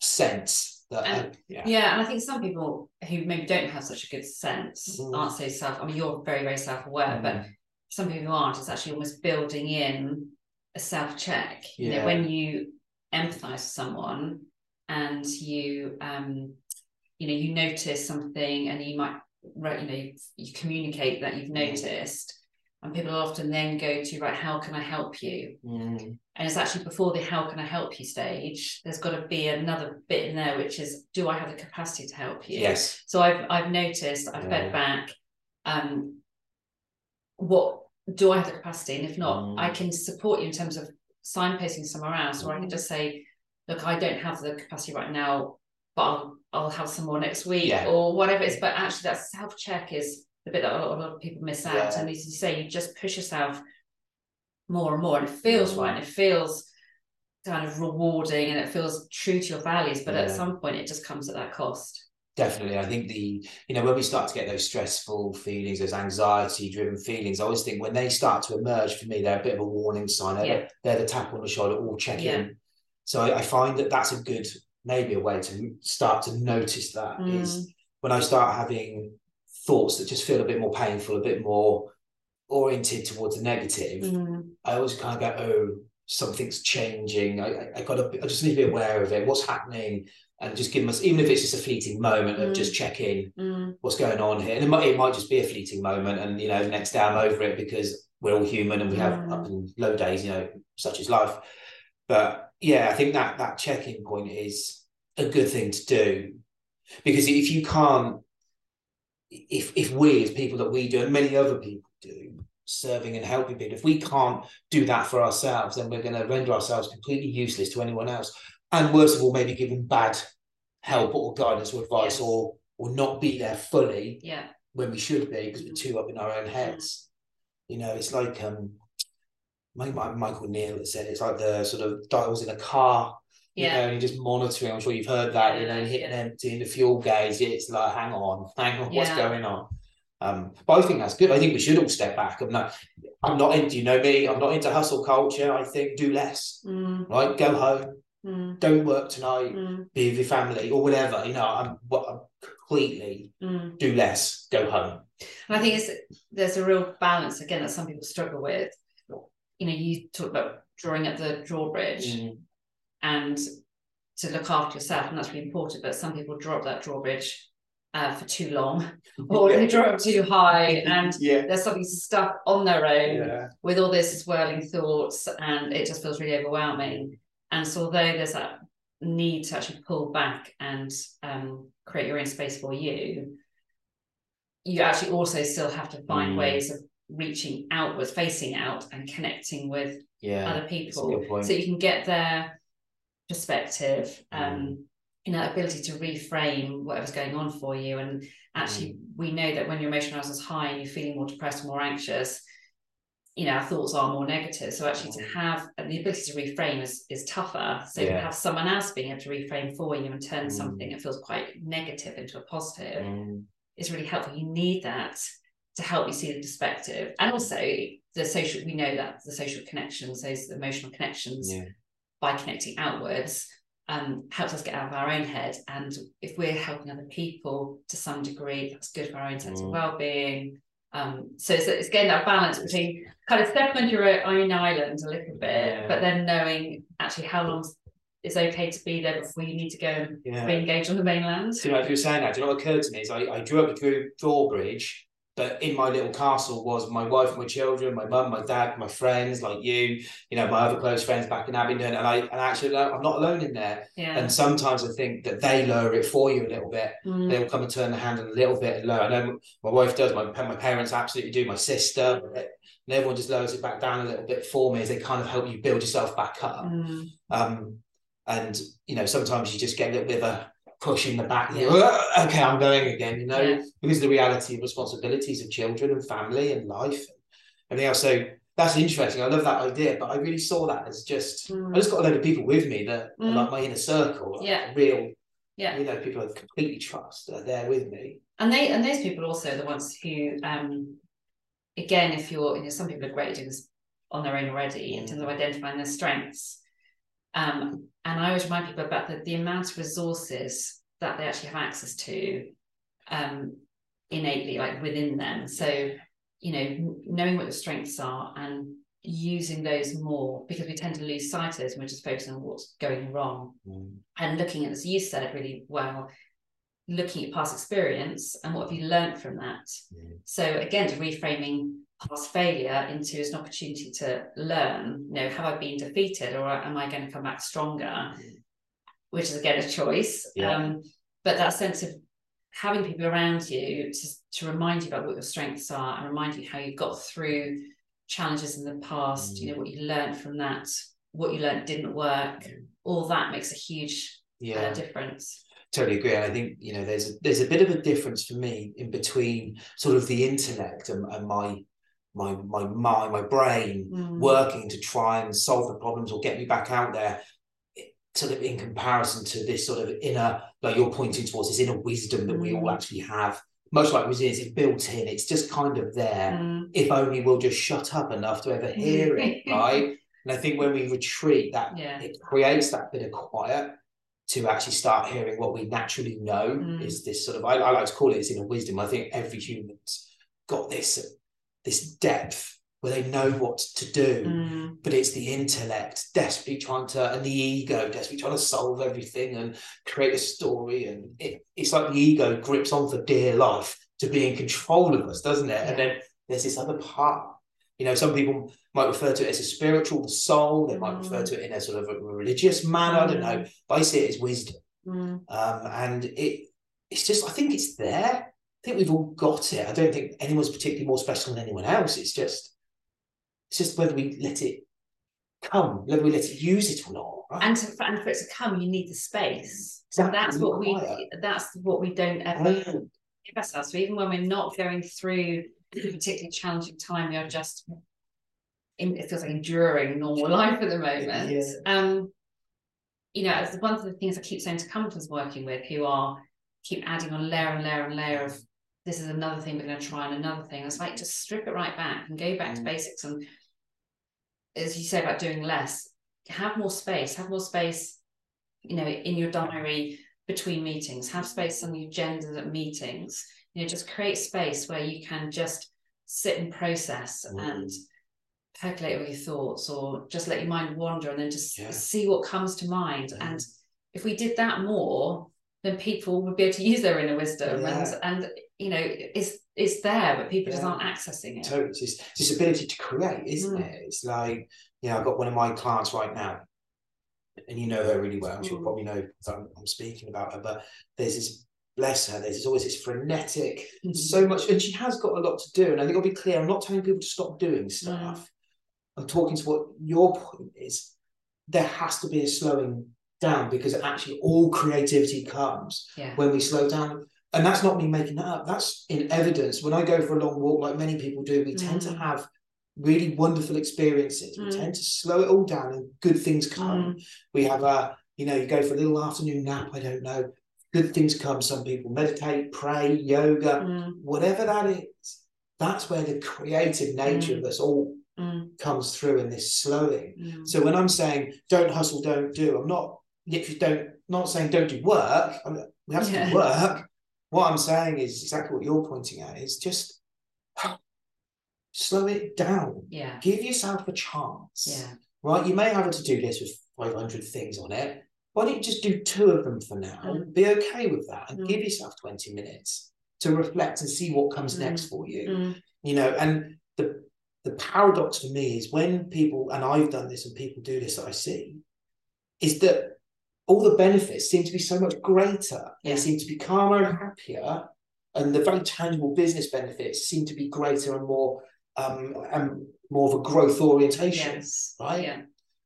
sense that. And- I, yeah. Yeah, and I think some people who maybe don't have such a good sense Mm. aren't so self. I mean, you're very, very self-aware, but Mm. some people who aren't, it's actually almost building in a self-check. You know, when you empathize with someone and you, um, you know, you notice something and you might, right, you know, you, you communicate that you've Mm. noticed, and people often then go to, right, how can I help you? Mm. And it's actually before the how can I help you stage, there's got to be another bit in there, which is, do I have the capacity to help you? Yes. So I've I've noticed, I've Yeah. fed back, um, what do I have the capacity? And if not, Mm. I can support you in terms of signposting somewhere else, or I can Mm. just say, look, I don't have the capacity right now, but I'll I'll have some more next week Yeah. or whatever it is. But actually that self-check is the bit that a lot, a lot of people miss out. Yeah. And as you say, you just push yourself more and more and it feels Mm. right and it feels kind of rewarding and it feels true to your values but at some point it just comes at that cost Definitely. I think the, you know, when we start to get those stressful feelings, those anxiety driven feelings, I always think when they start to emerge for me, they're a bit of a warning sign. They're, Yeah. they're the tap on the shoulder, all check Yeah. in. So I, I find that that's a good, maybe a way to start to notice that is Mm. when I start having thoughts that just feel a bit more painful, a bit more oriented towards the negative. Mm. I always kind of go, oh, something's changing. I, I, I gotta, I just need to be aware of it. What's happening? And just give us, even if it's just a fleeting moment of Mm. just check in, Mm. what's going on here. And it might, it might just be a fleeting moment, and you know, the next day I'm over it because we're all human and we have Mm. up and low days, you know, such is life. But yeah, I think that that check-in point is a good thing to do because if you can't, if if we as people that we do and many other people do, serving and helping people, if we can't do that for ourselves, then we're going to render ourselves completely useless to anyone else. And worst of all, maybe giving bad help or guidance or advice Yes. or or not be there fully yeah when we should be because we're too up in our own heads. You know, it's like um, my, my, Michael Neill said it's like the sort of dials in a car. You yeah know, and just monitoring. I'm sure you've heard that. You know, and hitting empty in the fuel gauge. It's like, hang on, hang on, what's Yeah. going on? Um, but I think that's good. I think we should all step back. I'm not. I'm not into. You know me. I'm not into hustle culture. I think do less. Mm. Right, go home. Mm. Don't work tonight. Mm. Be with your family or whatever. You know, I'm, what- I'm completely Mm. do less. Go home. And I think it's there's a real balance again that some people struggle with. You know, you talk about drawing up the drawbridge Mm. And to look after yourself, and that's really important. But some people draw up that drawbridge uh, for too long, or they draw it up too high, and yeah. there's something stuck on their own Yeah. with all this swirling thoughts, and it just feels really overwhelming. And so, although there's that need to actually pull back and um, create your own space for you, you actually also still have to find Mm. ways of reaching outwards, facing out, and connecting with Yeah. other people so you can get their perspective um you know ability to reframe whatever's going on for you and actually we know that when your emotional arousal is high and you're feeling more depressed more anxious you know our thoughts are more negative so actually to Mm. have the ability to reframe is is tougher so to have someone else being able to reframe for you and turn Mm. something that feels quite negative into a positive Mm. is really helpful. You need that to help you see the perspective. And also the social, we know that the social connections, those emotional connections Yeah. By connecting outwards, um, helps us get out of our own head. And if we're helping other people to some degree, that's good for our own sense of Mm. well-being. Um, so it's, it's getting that balance between kind of stepping into your own island a little bit, Yeah. but then knowing actually how long it's okay to be there before you need to go and Yeah. re-engage on the mainland. Do you know, if you're saying that, do you know what occurred to me is I, I drew up a drawbridge but in my little castle was my wife, my children, my mum, my dad, my friends, like you, you know, my other close friends back in Abingdon, and I and actually I'm not alone in there. Yeah. And sometimes I think that they lower it for you a little bit. Mm. They'll come and turn the handle a little bit and lower. I know my wife does. My my parents absolutely do. My sister, and everyone just lowers it back down a little bit for me as they kind of help you build yourself back up. Mm. Um, and you know, sometimes you just get a little bit of a push in the back. Yeah. Okay, I'm going again. You know, Yeah. because the reality of responsibilities of children and family and life and everything else. So that's interesting. I love that idea, but I really saw that as just Mm. I just got a load of people with me that are Mm. like my inner circle, like Yeah. real, Yeah. you know, people I completely trust that are there with me. And they and those people also are the ones who, um, again, if you're, you know, some people are great at doing this on their own already in terms of identifying their strengths. Um, and I always remind people about the, the amount of resources that they actually have access to um, innately, like within them. So, you know, knowing what your strengths are and using those more because we tend to lose sight of those and we're just focusing on what's going wrong and looking at, as you said really well, looking at past experience and what have you learned from that. Mm. So again, to reframing past failure into as an opportunity to learn, you know, have I been defeated or am I going to come back stronger? Which is again a choice. Yeah. Um, but that sense of having people around you to, to remind you about what your strengths are and remind you how you got through challenges in the past, you know, what you learned from that, what you learned didn't work, all that makes a huge Yeah. uh, difference. totally agree. And I think you know there's a, there's a bit of a difference for me in between sort of the intellect and, and my my my mind, my brain Mm. working to try and solve the problems or get me back out there. Sort of in comparison to this sort of inner, like you're pointing towards this inner wisdom that we all Mm. actually have. Much like resilience, it's built in. It's just kind of there. Mm. If only we'll just shut up enough to ever hear it, right? And I think when we retreat, that Yeah. it creates that bit of quiet to actually start hearing what we naturally know Mm. is this sort of I, I like to call it this inner wisdom. I think every human's got this this depth where they know what to do, Mm. but it's the intellect desperately trying to and the ego desperately trying to solve everything and create a story. And it, it's like the ego grips on for dear life to be in control of us, doesn't it? And then there's this other part. You know, some people might refer to it as a spiritual, the soul. They might refer Mm. to it in a sort of a religious manner. I don't know. But I see it as wisdom. Mm. Um, and it it's just I think it's there. I think we've all got it. I don't think anyone's particularly more special than anyone else. It's just it's just whether we let it come, whether we let it use it or not. Right? And, to, and for it to come, you need the space. Exactly, That's what we. That's what we don't ever Mm. give ourselves. So even when we're not going through a particularly challenging time, we are just. In, it feels like enduring normal life at the moment. Yeah. Um, you know, it's one of the things I keep saying to companies working with who are keep adding on layer and layer and layer of this is another thing we're going to try and another thing. It's like just strip it right back and go back to Mm. basics and as you say about doing less, have more space, have more space, you know, in your diary between meetings, have space on your agendas at meetings, you know, just create space where you can just sit and process Mm. and percolate all your thoughts or just let your mind wander and then just Yeah. see what comes to mind. Mm. And if we did that more, then people would be able to use their inner wisdom Yeah. and and you know it's it's there but people just aren't accessing it. So it's this, ability to create, isn't Mm. it? It's like, you know, I've got one of my clients right now, and you know her really well. She'll Mm. probably know that I'm, I'm speaking about her, but there's this, bless her, there's always this frenetic, Mhm. so much, and she has got a lot to do. And I think I'll be clear, I'm not telling people to stop doing stuff. I'm talking to what your point is. There has to be a slowing down because actually all creativity comes yeah. when we slow down. And that's not me making that up. That's in evidence. When I go for a long walk, like many people do, we tend to Mm. have really wonderful experiences. We Mm. tend to slow it all down and good things come. We have a, you know, you go for a little afternoon nap, I don't know. Good things come. Some people meditate, pray, yoga, Mm, whatever that is. That's where the creative nature of us all mm, comes through in this slowing. mm. So when I'm saying don't hustle, don't do, I'm not literally don't not saying don't do work. I'm, we have to Yeah. do work. What I'm saying is exactly what you're pointing at. Is just slow it down. yeah. Give yourself a chance. Yeah. Right. You may have a to-do list with 500 things on it. Why don't you just do two of them for now? Mm. Be okay with that and Mm. give yourself 20 minutes to reflect and see what comes Mm. next for you. You know, and the the paradox for me is when people, and I've done this and people do this that I see, is that all the benefits seem to be so much greater. Yeah. They seem to be calmer and happier, and the very tangible business benefits seem to be greater and more um and more of a growth orientation. Yes. right? Yeah.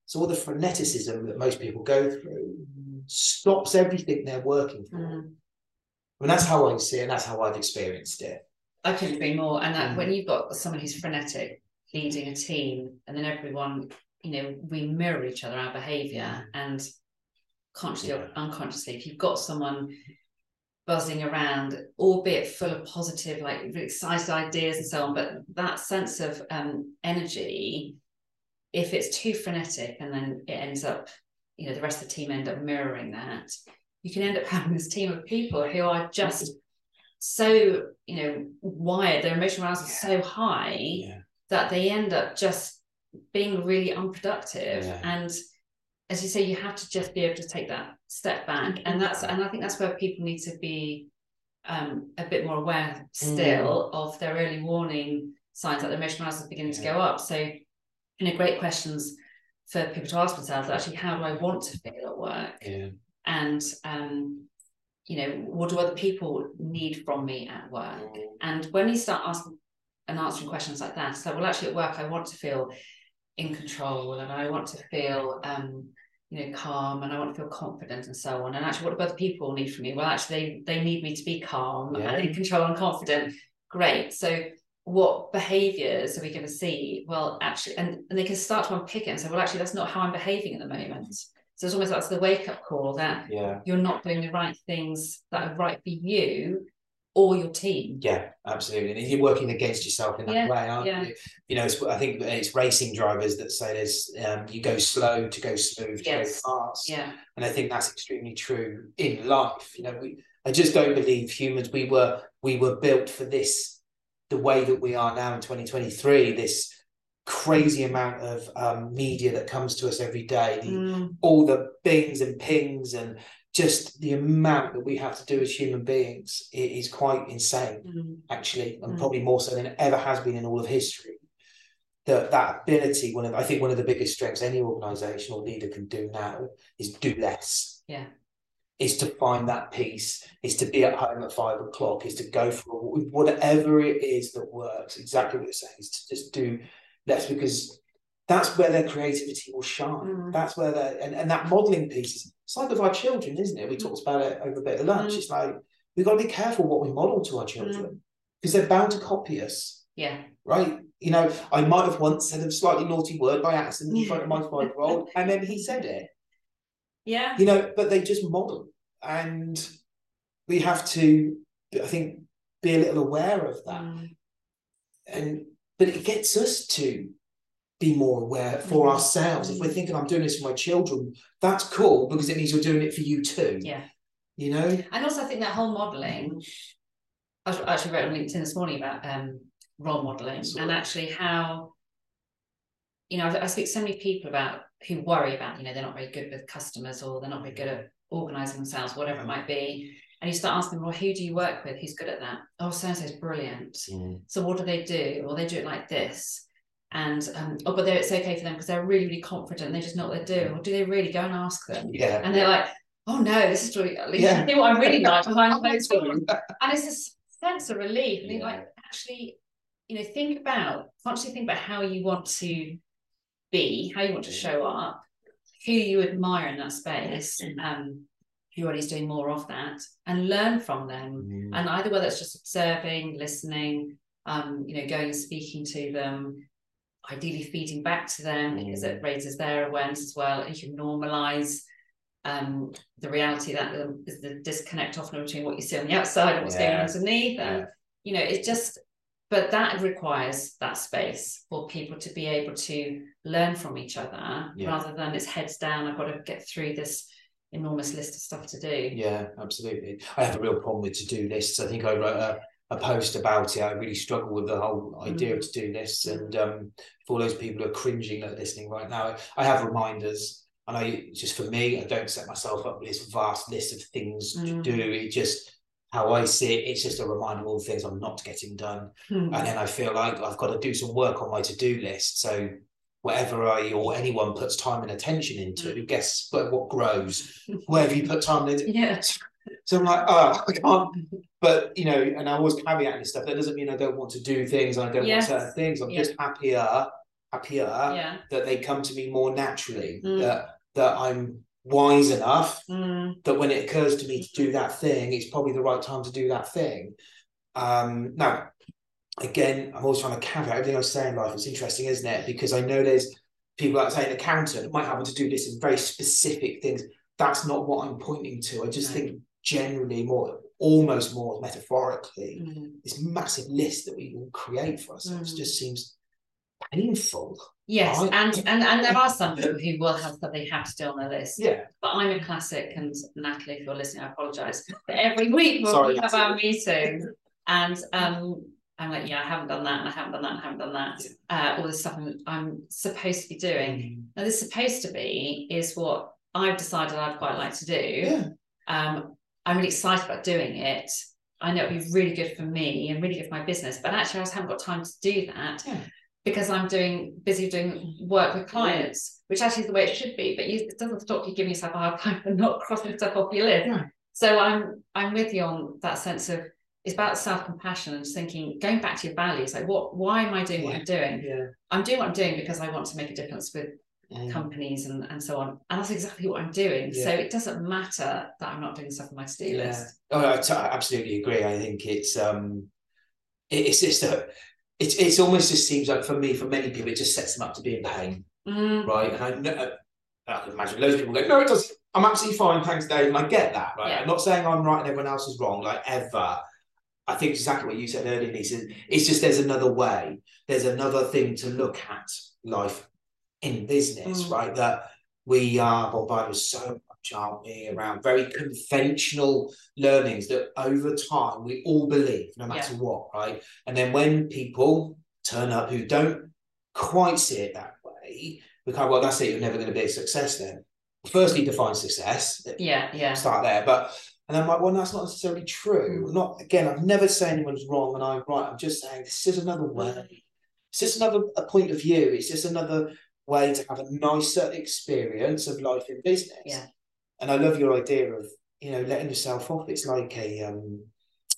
So all the freneticism that most people go through stops everything they're working for. Mm. And that's how I see it, and that's how I've experienced it. I couldn't agree more. And that Mm. when you've got someone who's frenetic leading a team, and then everyone, you know, we mirror each other, our behaviour, and consciously or unconsciously, if you've got someone buzzing around, albeit full of positive, like excited ideas and so on, but that sense of um, energy, if it's too frenetic and then it ends up, you know, the rest of the team end up mirroring that, you can end up having this team of people who are just so you know wired their emotional arousal is so high Yeah. that they end up just being really unproductive Yeah. and as you say you have to just be able to take that step back. And that's and i think that's where people need to be um a bit more aware still of their early warning signs that their emotional arousal is beginning to go up. So you know great questions for people to ask themselves actually how do i want to feel at work? Yeah. and um, you know what do other people need from me at work? And when you start asking and answering questions like that so well actually at work i want to feel in control and i want to feel um, you know calm and i want to feel confident and so on. And actually what do other people need from me? Well actually they, they need me to be calm Yeah. and in control and confident. Great. So what behaviors are we going to see? Well actually and, and they can start to unpick it and say well actually that's not how i'm behaving at the moment. So it's almost like the wake up call that Yeah. you're not doing the right things that are right for you or your team. Yeah, absolutely. And you're working against yourself in that Yeah, way, aren't yeah. you? You know, it's, I think it's racing drivers that say there's um, you go slow to go smooth to Yes. go fast. Yeah. And I think that's extremely true in life. You know, we I just don't believe humans we were we were built for this the way that we are now in 2023, this crazy amount of um, media that comes to us every day, the, Mm, all the bings and pings and just the amount that we have to do as human beings is quite insane mm, actually, and Mm. probably more so than it ever has been in all of history. That that ability, one of I think one of the biggest strengths any organisation or leader can do now is do less. Yeah. Is to find that peace, is to be at home at five o'clock, is to go for whatever it is that works. Exactly what you're saying is to just do less because that's where their creativity will shine. Mm. That's where they and, and that modelling piece is it's like with our children, isn't it? We talked about it over a bit of lunch. Mm. It's like we've got to be careful what we model to our children because they're bound to copy us, yeah. right? You know, I might have once said a slightly naughty word by accident in front of my five year old, and then he said it, Yeah. you know, but they just model. And we have to, I think, be a little aware of that. Mm, And but it gets us to be more aware for Mm. ourselves. If we're thinking I'm doing this for my children, that's cool because it means you're doing it for you too. Yeah. You know? And also, I think that whole modelling, I actually wrote on LinkedIn this morning about um, role modelling Saw and actually how, you know, I, I speak to so many people about who worry about, you know, they're not very good with customers or they're not very good at organising themselves, whatever it might be. And you start asking, them, well, who do you work with? Who's good at that? Oh, so and brilliant. So what do they do? Well, they do it like this. And um, oh, but it's okay for them because they're really, really confident. They just know what they're doing. Or do they really go and ask them? Yeah. And they're like, oh no, this is really, at least Yeah. I see what I'm really like behind closed doors. And it's this sense of relief. And Yeah. like, actually, you know, think about, consciously think about how you want to be, how you want to show up, who you admire in that space, um, who already is doing more of that, and learn from them. Mm. And either whether it's just observing, listening, um, you know, going and speaking to them, ideally feeding back to them because it raises their awareness as well. And you can normalize um, the reality that um, is the disconnect often between what you see on the outside and what's going on underneath. And Yeah. you know, it just but that requires that space for people to be able to learn from each other Yeah. rather than it's heads down, I've got to get through this enormous list of stuff to do. Yeah, absolutely. I have a real problem with to do lists. I think I wrote a, a post about it. I really struggle with the whole idea of Mm. to do lists. And um, for all those people who are cringing at listening right now, I have reminders. And I just for me, I don't set myself up with this vast list of things to Mm. do. It just how I see it, it's just a reminder of all the things I'm not getting done. Hmm. And then I feel like I've got to do some work on my to-do list. So whatever I or anyone puts time and attention into, Mm. guess what, what grows? Wherever you put time and Yeah. So I'm like, oh, I can't. But you know, and I always caveat this stuff. That doesn't mean I don't want to do things. and I don't Yes. want certain things. I'm Yeah. just happier, happier Yeah. that they come to me more naturally. Mm. That that I'm wise enough Mm. that when it occurs to me to do that thing, it's probably the right time to do that thing. Um, now, again, I'm always trying to caveat everything I say in life. It's interesting, isn't it? Because I know there's people like say an accountant might happen to do this in very specific things. That's not what I'm pointing to. I just No. think generally more, almost more metaphorically, Mm. this massive list that we all create for ourselves Mm. just seems painful. Yes, Right. and, and and there are some people who will have they have to do on their list. Yeah. But I'm a classic, and Natalie, if you're listening, I apologise. But every week when Sorry, we have our meeting, and um, I'm like, yeah, I haven't done that, and I haven't done that, and I haven't done that. Uh, all the stuff I'm, I'm supposed to be doing. Mm. Now, this supposed to be is what I've decided I'd quite like to do. Yeah. Um, I'm really excited about doing it. I know it'll be really good for me and really good for my business, but actually, I just haven't got time to do that Yeah. because I'm doing busy doing work with clients, which actually is the way it should be. But you, it doesn't stop you giving yourself a hard time for not crossing stuff off your list. Yeah. So I'm I'm with you on that sense of it's about self compassion and thinking, going back to your values, like what, why am I doing what I'm doing? Yeah. I'm doing what I'm doing because I want to make a difference with Mm. companies and, and so on. And that's exactly what I'm doing. So it doesn't matter that I'm not doing stuff on my to-do Yeah. list. Oh, I, t- I absolutely agree. I think it's um, it, it's just a, it's it's almost just seems like for me, for many people, it just sets them up to be in pain, Mm, right? And I know, I can imagine loads of people go, no, it doesn't. I'm absolutely fine, thanks, Dave, and I get that, right? Yeah. I'm not saying I'm right and everyone else is wrong, like ever. I think exactly what you said earlier, Lisa. It's just there's another way. There's another thing to look at life in business, Mm. right? That we are bombarded with so much, aren't we, around very conventional learnings that over time we all believe, no matter what, right? And then when people turn up who don't quite see it that way, we kind of, well, that's it, you're never going to be a success then. Firstly, define success. yeah, yeah. Start there. But and I'm like, well, that's not necessarily true. Not again, I've never saying anyone's wrong and I'm right. I'm just saying this is another way. It's just another a point of view. It's just another way to have a nicer experience of life in business. Yeah. And I love your idea of, you know, letting yourself off. It's like a um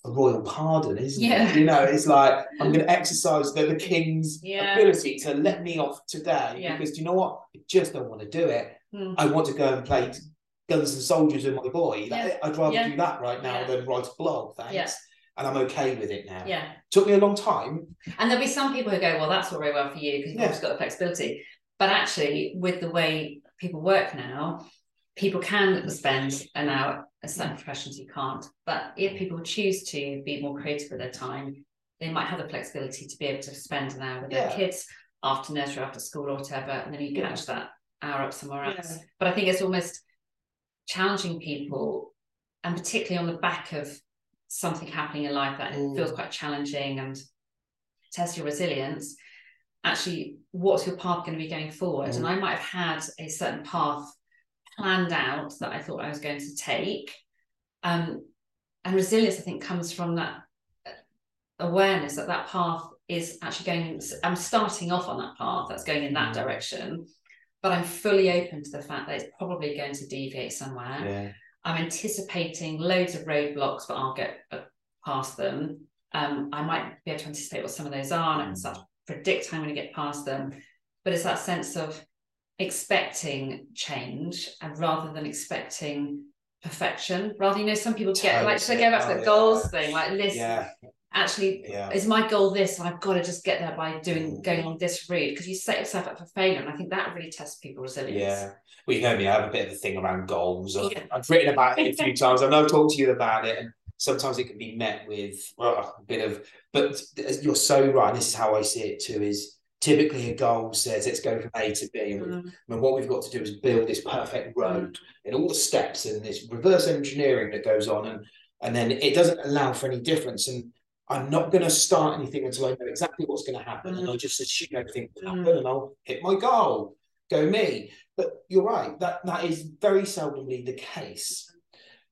a royal pardon, isn't Yeah. it? You know, it's like I'm gonna exercise the, the king's Yeah. ability to let me off today Yeah. because do you know what? I just don't want to do it. Mm. I want to go and play Guns and Soldiers with my boy. Like, I'd rather do that right now than write a blog, thanks. And I'm okay with it now. Yeah. Took me a long time. And there'll be some people who go, well, that's all very well for you because you've Yeah. got the flexibility. But actually, with the way people work now, people can spend an hour, at certain professions you can't. But if people choose to be more creative with their time, they might have the flexibility to be able to spend an hour with Yeah. their kids after nursery, after school, or whatever, and then you Yeah. catch that hour up somewhere Yeah. else. But I think it's almost challenging people, and particularly on the back of something happening in life that Mm. feels quite challenging and test your resilience. Actually, what's your path going to be going forward? Mm. And I might have had a certain path planned out that I thought I was going to take. Um, and resilience, I think, comes from that uh, awareness that that path is actually going. I'm starting off on that path that's going in that Mm. direction, but I'm fully open to the fact that it's probably going to deviate somewhere. Yeah. I'm anticipating loads of roadblocks, but I'll get uh, past them. Um, I might be able to anticipate what some of those are, and I can start predict how I'm going to get past them. But it's that sense of expecting change, and rather than expecting perfection, rather you know some people get like so Totally. go back to Oh, the yeah. goals thing, like list. Yeah. Actually, Yeah. is my goal this, and I've got to just get there by doing Mm. going on this route because you set yourself up for failure, and I think that really tests people's resilience. Yeah. Well, you know me, I have a bit of a thing around goals. I've, I've written about it a few times. I know I've talked to you about it, and sometimes it can be met with well, a bit of, but you're so right. This is how I see it too is typically a goal says let's go from A to B. And, Mm. and what we've got to do is build this perfect road and all the steps and this reverse engineering that goes on. And, and then it doesn't allow for any difference. And I'm not going to start anything until I know exactly what's going to happen. And I'll just assume everything will happen Mm. and I'll hit my goal. Go me. But you're right, that, that is very seldomly the case.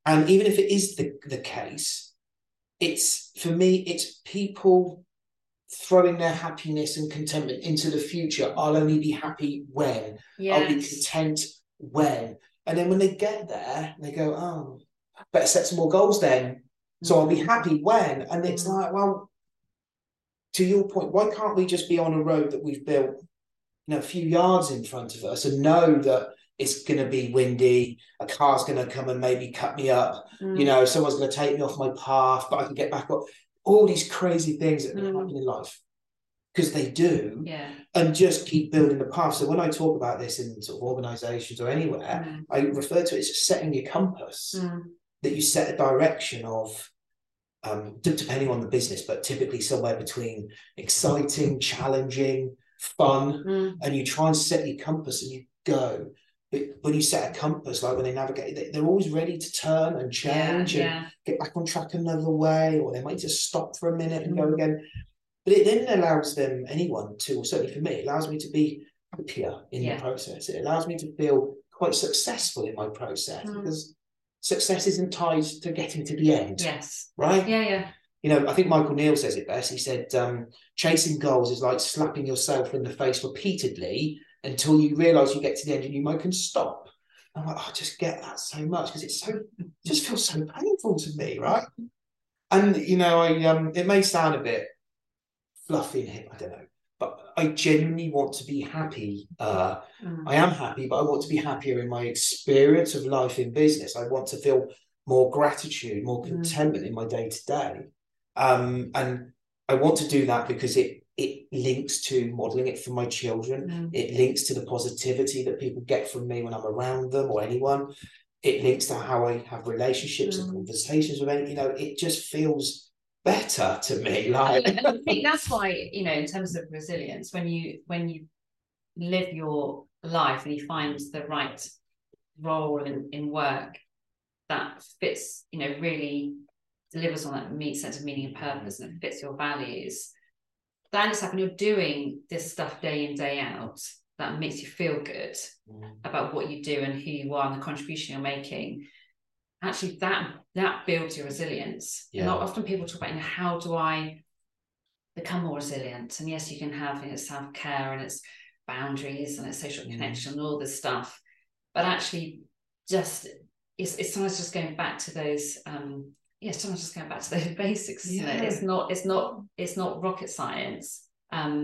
And even if it is the, the case, it's for me, it's people throwing their happiness and contentment into the future. I'll only be happy when. Yes. I'll be content when. And then when they get there, they go, oh, better set some more goals then. So I'll be Mm. happy when. And it's Mm. like, well, to your point, why can't we just be on a road that we've built, you know, a few yards in front of us and know that it's going to be windy, a car's going to come and maybe cut me up, Mm. you know, someone's going to take me off my path, but I can get back up. All these crazy things that Mm. happen in life because they do, Yeah. and just keep building the path. So when I talk about this in sort of organizations or anywhere, Mm. I refer to it as setting your compass Mm. that you set a direction of um, d- depending on the business, but typically somewhere between exciting, challenging, fun, Mm. and you try and set your compass and you go. But when you set a compass, like when they navigate, they, they're always ready to turn and Yeah. change and Yeah. get back on track another way, or they might just stop for a minute and go Mm. again. But it then allows them, anyone to, or certainly for me, it allows me to be happier in Yeah. the process. It allows me to feel quite successful in my process Mm. because success isn't tied to getting to the end, Yes. right? Yeah. Yeah. You know, I think Michael Neill says it best. He said, um, chasing goals is like slapping yourself in the face repeatedly until you realize you get to the end and you might can stop. I'm like, oh, I just get that so much because it's so it just feels so painful to me, right? And you know, I um it may sound a bit fluffy in here, I don't know, but I genuinely want to be happy. Uh Mm. I am happy, but I want to be happier in my experience of life in business. I want to feel more gratitude, more Mm. contentment in my day to day. Um, and I want to do that because it it links to modeling it for my children. Mm. It links to the positivity that people get from me when I'm around them or anyone. It links to how I have relationships and Mm. conversations with any, you know, it just feels better to me. Like I think that's why you know in terms of resilience when you when you live your life and you find the right role in, in work that fits you know really delivers on that sense of meaning and purpose and it fits your values like when you're doing this stuff day in day out that makes you feel good about what you do and who you are and the contribution you're making. Actually that that builds your resilience. Yeah. and often people talk about you know, how do i become more resilient? And yes you can have you know, self-care and it's boundaries and it's social Mm. connection and all this stuff. But actually just it's, it's sometimes just going back to those um yeah sometimes just going back to the basics isn't it Yeah. it's not it's not it's not rocket science um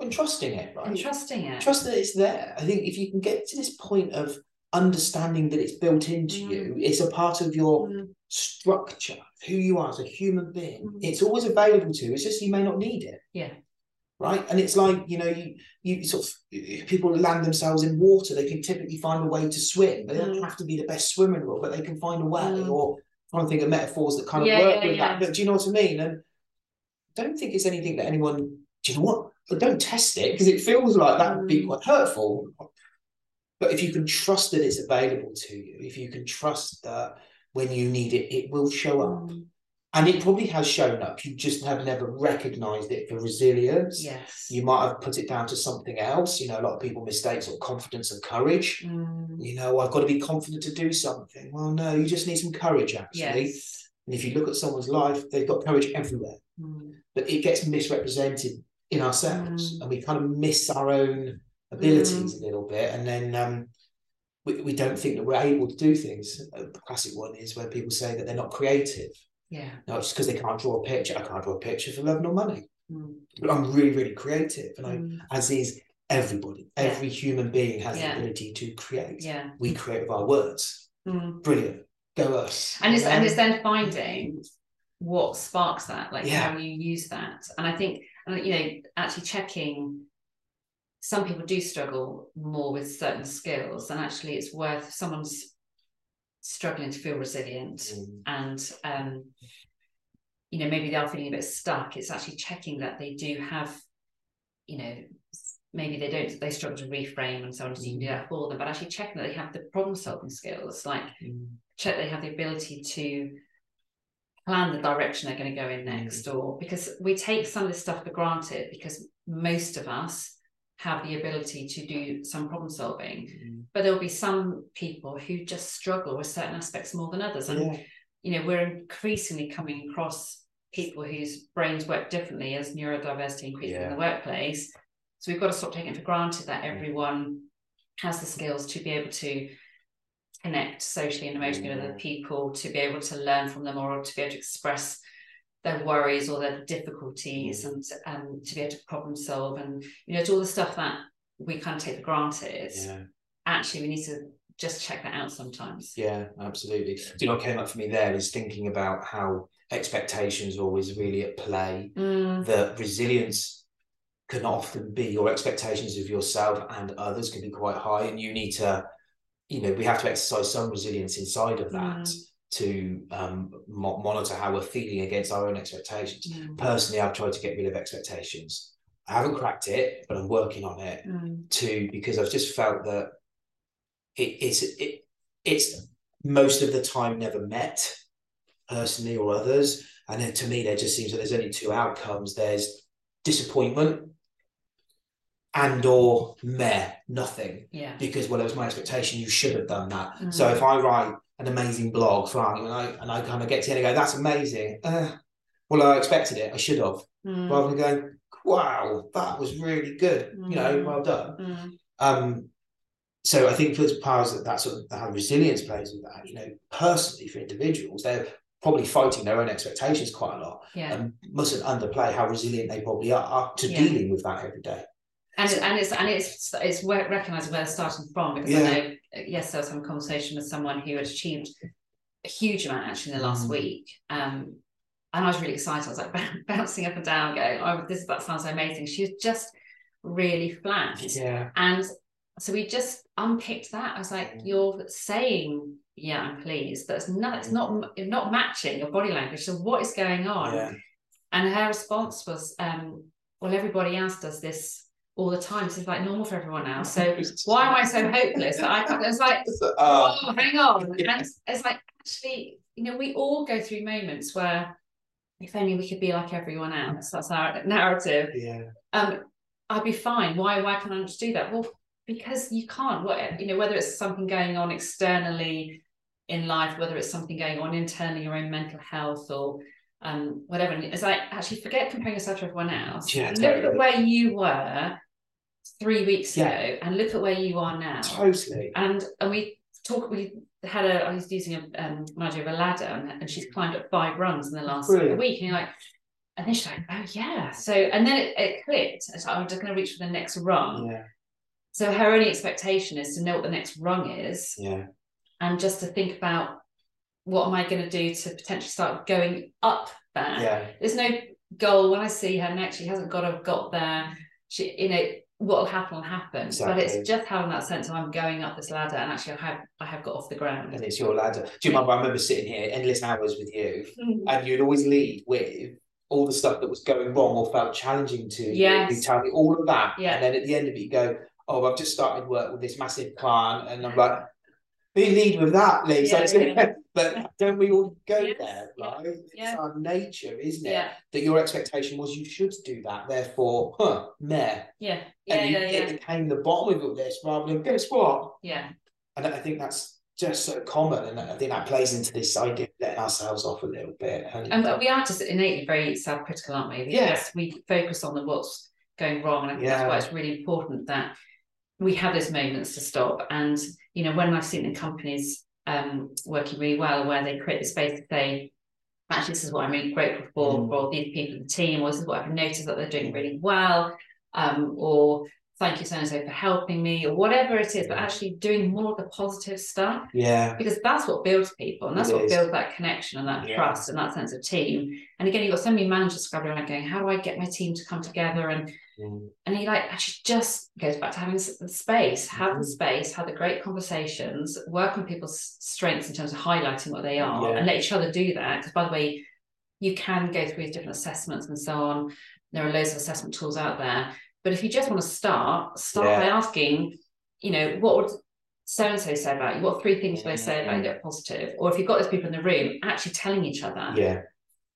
and trusting it, right? and trusting it trust that it's there. I think if you can get to this point of understanding that it's built into Mm. you, it's a part of your Mm, structure, who you are as a human being. Mm. It's always available to you. It's just you may not need it. Yeah. Right. And it's like, you know, you you sort of people land themselves in water, they can typically find a way to swim. They don't Mm. have to be the best swimmer in the world, but they can find a way. Mm. Or trying to think of metaphors that kind of Yeah, work yeah, with yeah. that. But do you know what I mean? And I don't think it's anything that anyone do you know what? But don't test it because it feels like that would be Mm. quite hurtful. But if you can trust that it's available to you, if you can trust that when you need it, it will show up. Mm, And it probably has shown up. You just have never recognized it for resilience. yes You might have put it down to something else. You know, a lot of people mistake sort of confidence and courage. Mm, You know, I've got to be confident to do something. Well, no, you just need some courage, actually. yes And if you look at someone's life, they've got courage everywhere Mm, but it gets misrepresented in ourselves Mm. and we kind of miss our own abilities a little bit and then um, we, we don't think that we're able to do things a classic one is when people say that they're not creative yeah. No it's because they can't draw a picture. I can't draw a picture for love nor money. Mm, but i'm really really creative and i mm, as is everybody. Yeah. every human being has Yeah. the ability to create. Yeah. We create with our words. Mm. brilliant. Go us. And it's and Um, it's then finding what sparks that like Yeah. how you use that. And i think and you know actually checking some people do struggle more with certain skills and actually it's worth someone's struggling to feel resilient Mm. and um you know maybe they're feeling a bit stuck it's actually checking that they do have you know maybe they don't they struggle to reframe and so on so you can do that for them but actually checking that they have the problem solving skills like Mm. check they have the ability to plan the direction they're going to go in Mm. next or because we take some of this stuff for granted because most of us have the ability to do some problem solving Mm. but there'll be some people who just struggle with certain aspects more than others and yeah you know we're increasingly coming across people whose brains work differently as neurodiversity increases in the workplace. So we've got to stop taking it for granted that Mm. everyone has the skills to be able to connect socially and emotionally with other people, to be able to learn from them or to be able to express their worries or their difficulties Mm. and um, to be able to problem solve and you know, it's all the stuff that we kind of take for granted. Yeah. Actually, we need to just check that out sometimes. Yeah, absolutely. Do you know what came up for me there is thinking about how expectations are always really at play. Mm, That resilience can often be your expectations of yourself and others can be quite high, and you need to, you know, we have to exercise some resilience inside of that Mm. To um, mo- monitor how we're feeling against our own expectations. mm, Personally, I've tried to get rid of expectations. I haven't cracked it, but I'm working on it. mm, to because I've just felt that it, it's it, it's most of the time never met personally or others, and then to me there just seems that there's only two outcomes: there's disappointment and or meh, nothing. yeah. Because well, it was my expectation. You should have done that. Mm. So if I write an amazing blog, fine, and I and I kind of get to it and go, that's amazing. Uh, well, I expected it. I should have, Mm, rather than going, wow, that was really good. You know, Mm. well done. mm, Um, so I think for as powers that that sort of how resilience plays with that, you know, personally for individuals, they're probably fighting their own expectations quite a lot yeah. and mustn't underplay how resilient they probably are to Yeah. dealing with that every day. and it- and it's and it's it's recognizing where they're starting from because Yeah. I know yes, I was having a conversation with someone who had achieved a huge amount actually in the last Mm. week. Um, and I was really excited. I was like bouncing up and down, going, "Oh, this that sounds amazing." She was just really flat, Yeah. and so we just unpicked that. I was like, Mm. "You're saying." Yeah, I'm pleased, but it's not. It's not. You're not matching your body language. So what is going on? Yeah. And her response was, um, well, everybody else does this all the time. So it's like normal for everyone else. So why am I so hopeless that I can't? It's like, Uh, oh, hang on. Yeah. And it's like, actually, you know, we all go through moments where if only we could be like everyone else, that's our narrative. yeah. Um, I'd be fine. Why, why can't I just do that? Well, because you can't, what, you know, whether it's something going on externally in life, whether it's something going on internally, your own mental health or um, whatever. And it's like, actually forget comparing yourself to everyone else. Yeah, Look at where you were three weeks Yeah. ago and look at where you are now. Totally. And and we talk. We had a. I was using a um, analogy of a ladder, and, and she's climbed up five runs in the last Brilliant. week. And you're like, and then she's like, oh yeah. So and then it, it clicked. It's like, I'm just going to reach for the next rung. Yeah. So her only expectation is to know what the next rung is, Yeah. and just to think about what am I going to do to potentially start going up there. Yeah. There's no goal when I see her next. She hasn't got to got there. She, you know, what will happen will happen. But it's just having that sense of I'm going up this ladder, and actually I have I have got off the ground. And it's your ladder. Do you remember? I remember sitting here endless hours with you, Mm. and you'd always lead with all the stuff that was going wrong or felt challenging to you. Yes. You tell me all of that, Yeah. and then at the end of it, you go, "Oh, I've just started work with this massive client," and I'm like, "We lead with that, Lee." So Yeah, it's- yeah. But don't we all go Yes, there, yeah, right? It's yeah. our nature, isn't it? Yeah, That your expectation was you should do that. Therefore, huh, meh. yeah, yeah, and you, yeah, it yeah, became the bottom of all this rather than guess what? yeah, And I think that's just so common, and I think that plays into this idea of letting ourselves off a little bit. And, And we are just innately very self-critical, aren't we? Yes. Yeah. we focus on the what's going wrong, and I think Yeah. that's why it's really important that we have those moments to stop. And you know, when I've seen in companies um, working really well, where they create the space to say, actually, this is what I'm really grateful for Mm. for these people in the team, or this is what I've noticed that they're doing really well, um, or thank you so and so for helping me, or whatever it is, but actually doing more of the positive stuff. Yeah, because that's what builds people and that's It what is. builds that connection and that Yeah. trust and that sense of team. And again you've got so many managers scrabbling around going how do i get my team to come together? And Mm. and he like actually just goes back to having the space have the space have the great conversations work on people's strengths in terms of highlighting what they are Yeah. and let each other do that. Because by the way you can go through different assessments and so on. There are loads of assessment tools out there but if you just want to start start Yeah. by asking you know what would so and so say about you? What three things would they say about you Mm. that are positive? Or if you've got those people in the room, actually telling each other. yeah,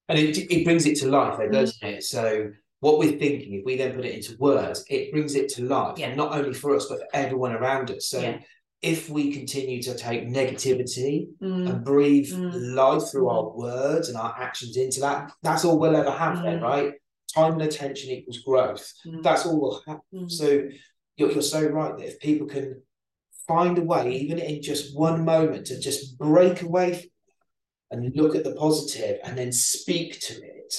and it it brings it to life, though, Mm. doesn't it? So what we're thinking, if we then put it into words, it brings it to life, Yeah. not only for us but for everyone around us. So Yeah. if we continue to take negativity Mm. and breathe Mm. life through our words and our actions into that, that's all we'll ever have then, Mm. right? Time and attention equals growth. Mm. That's all we'll have. Mm. So you're, you're so right that if people can find a way, even in just one moment, to just break away and look at the positive and then speak to it,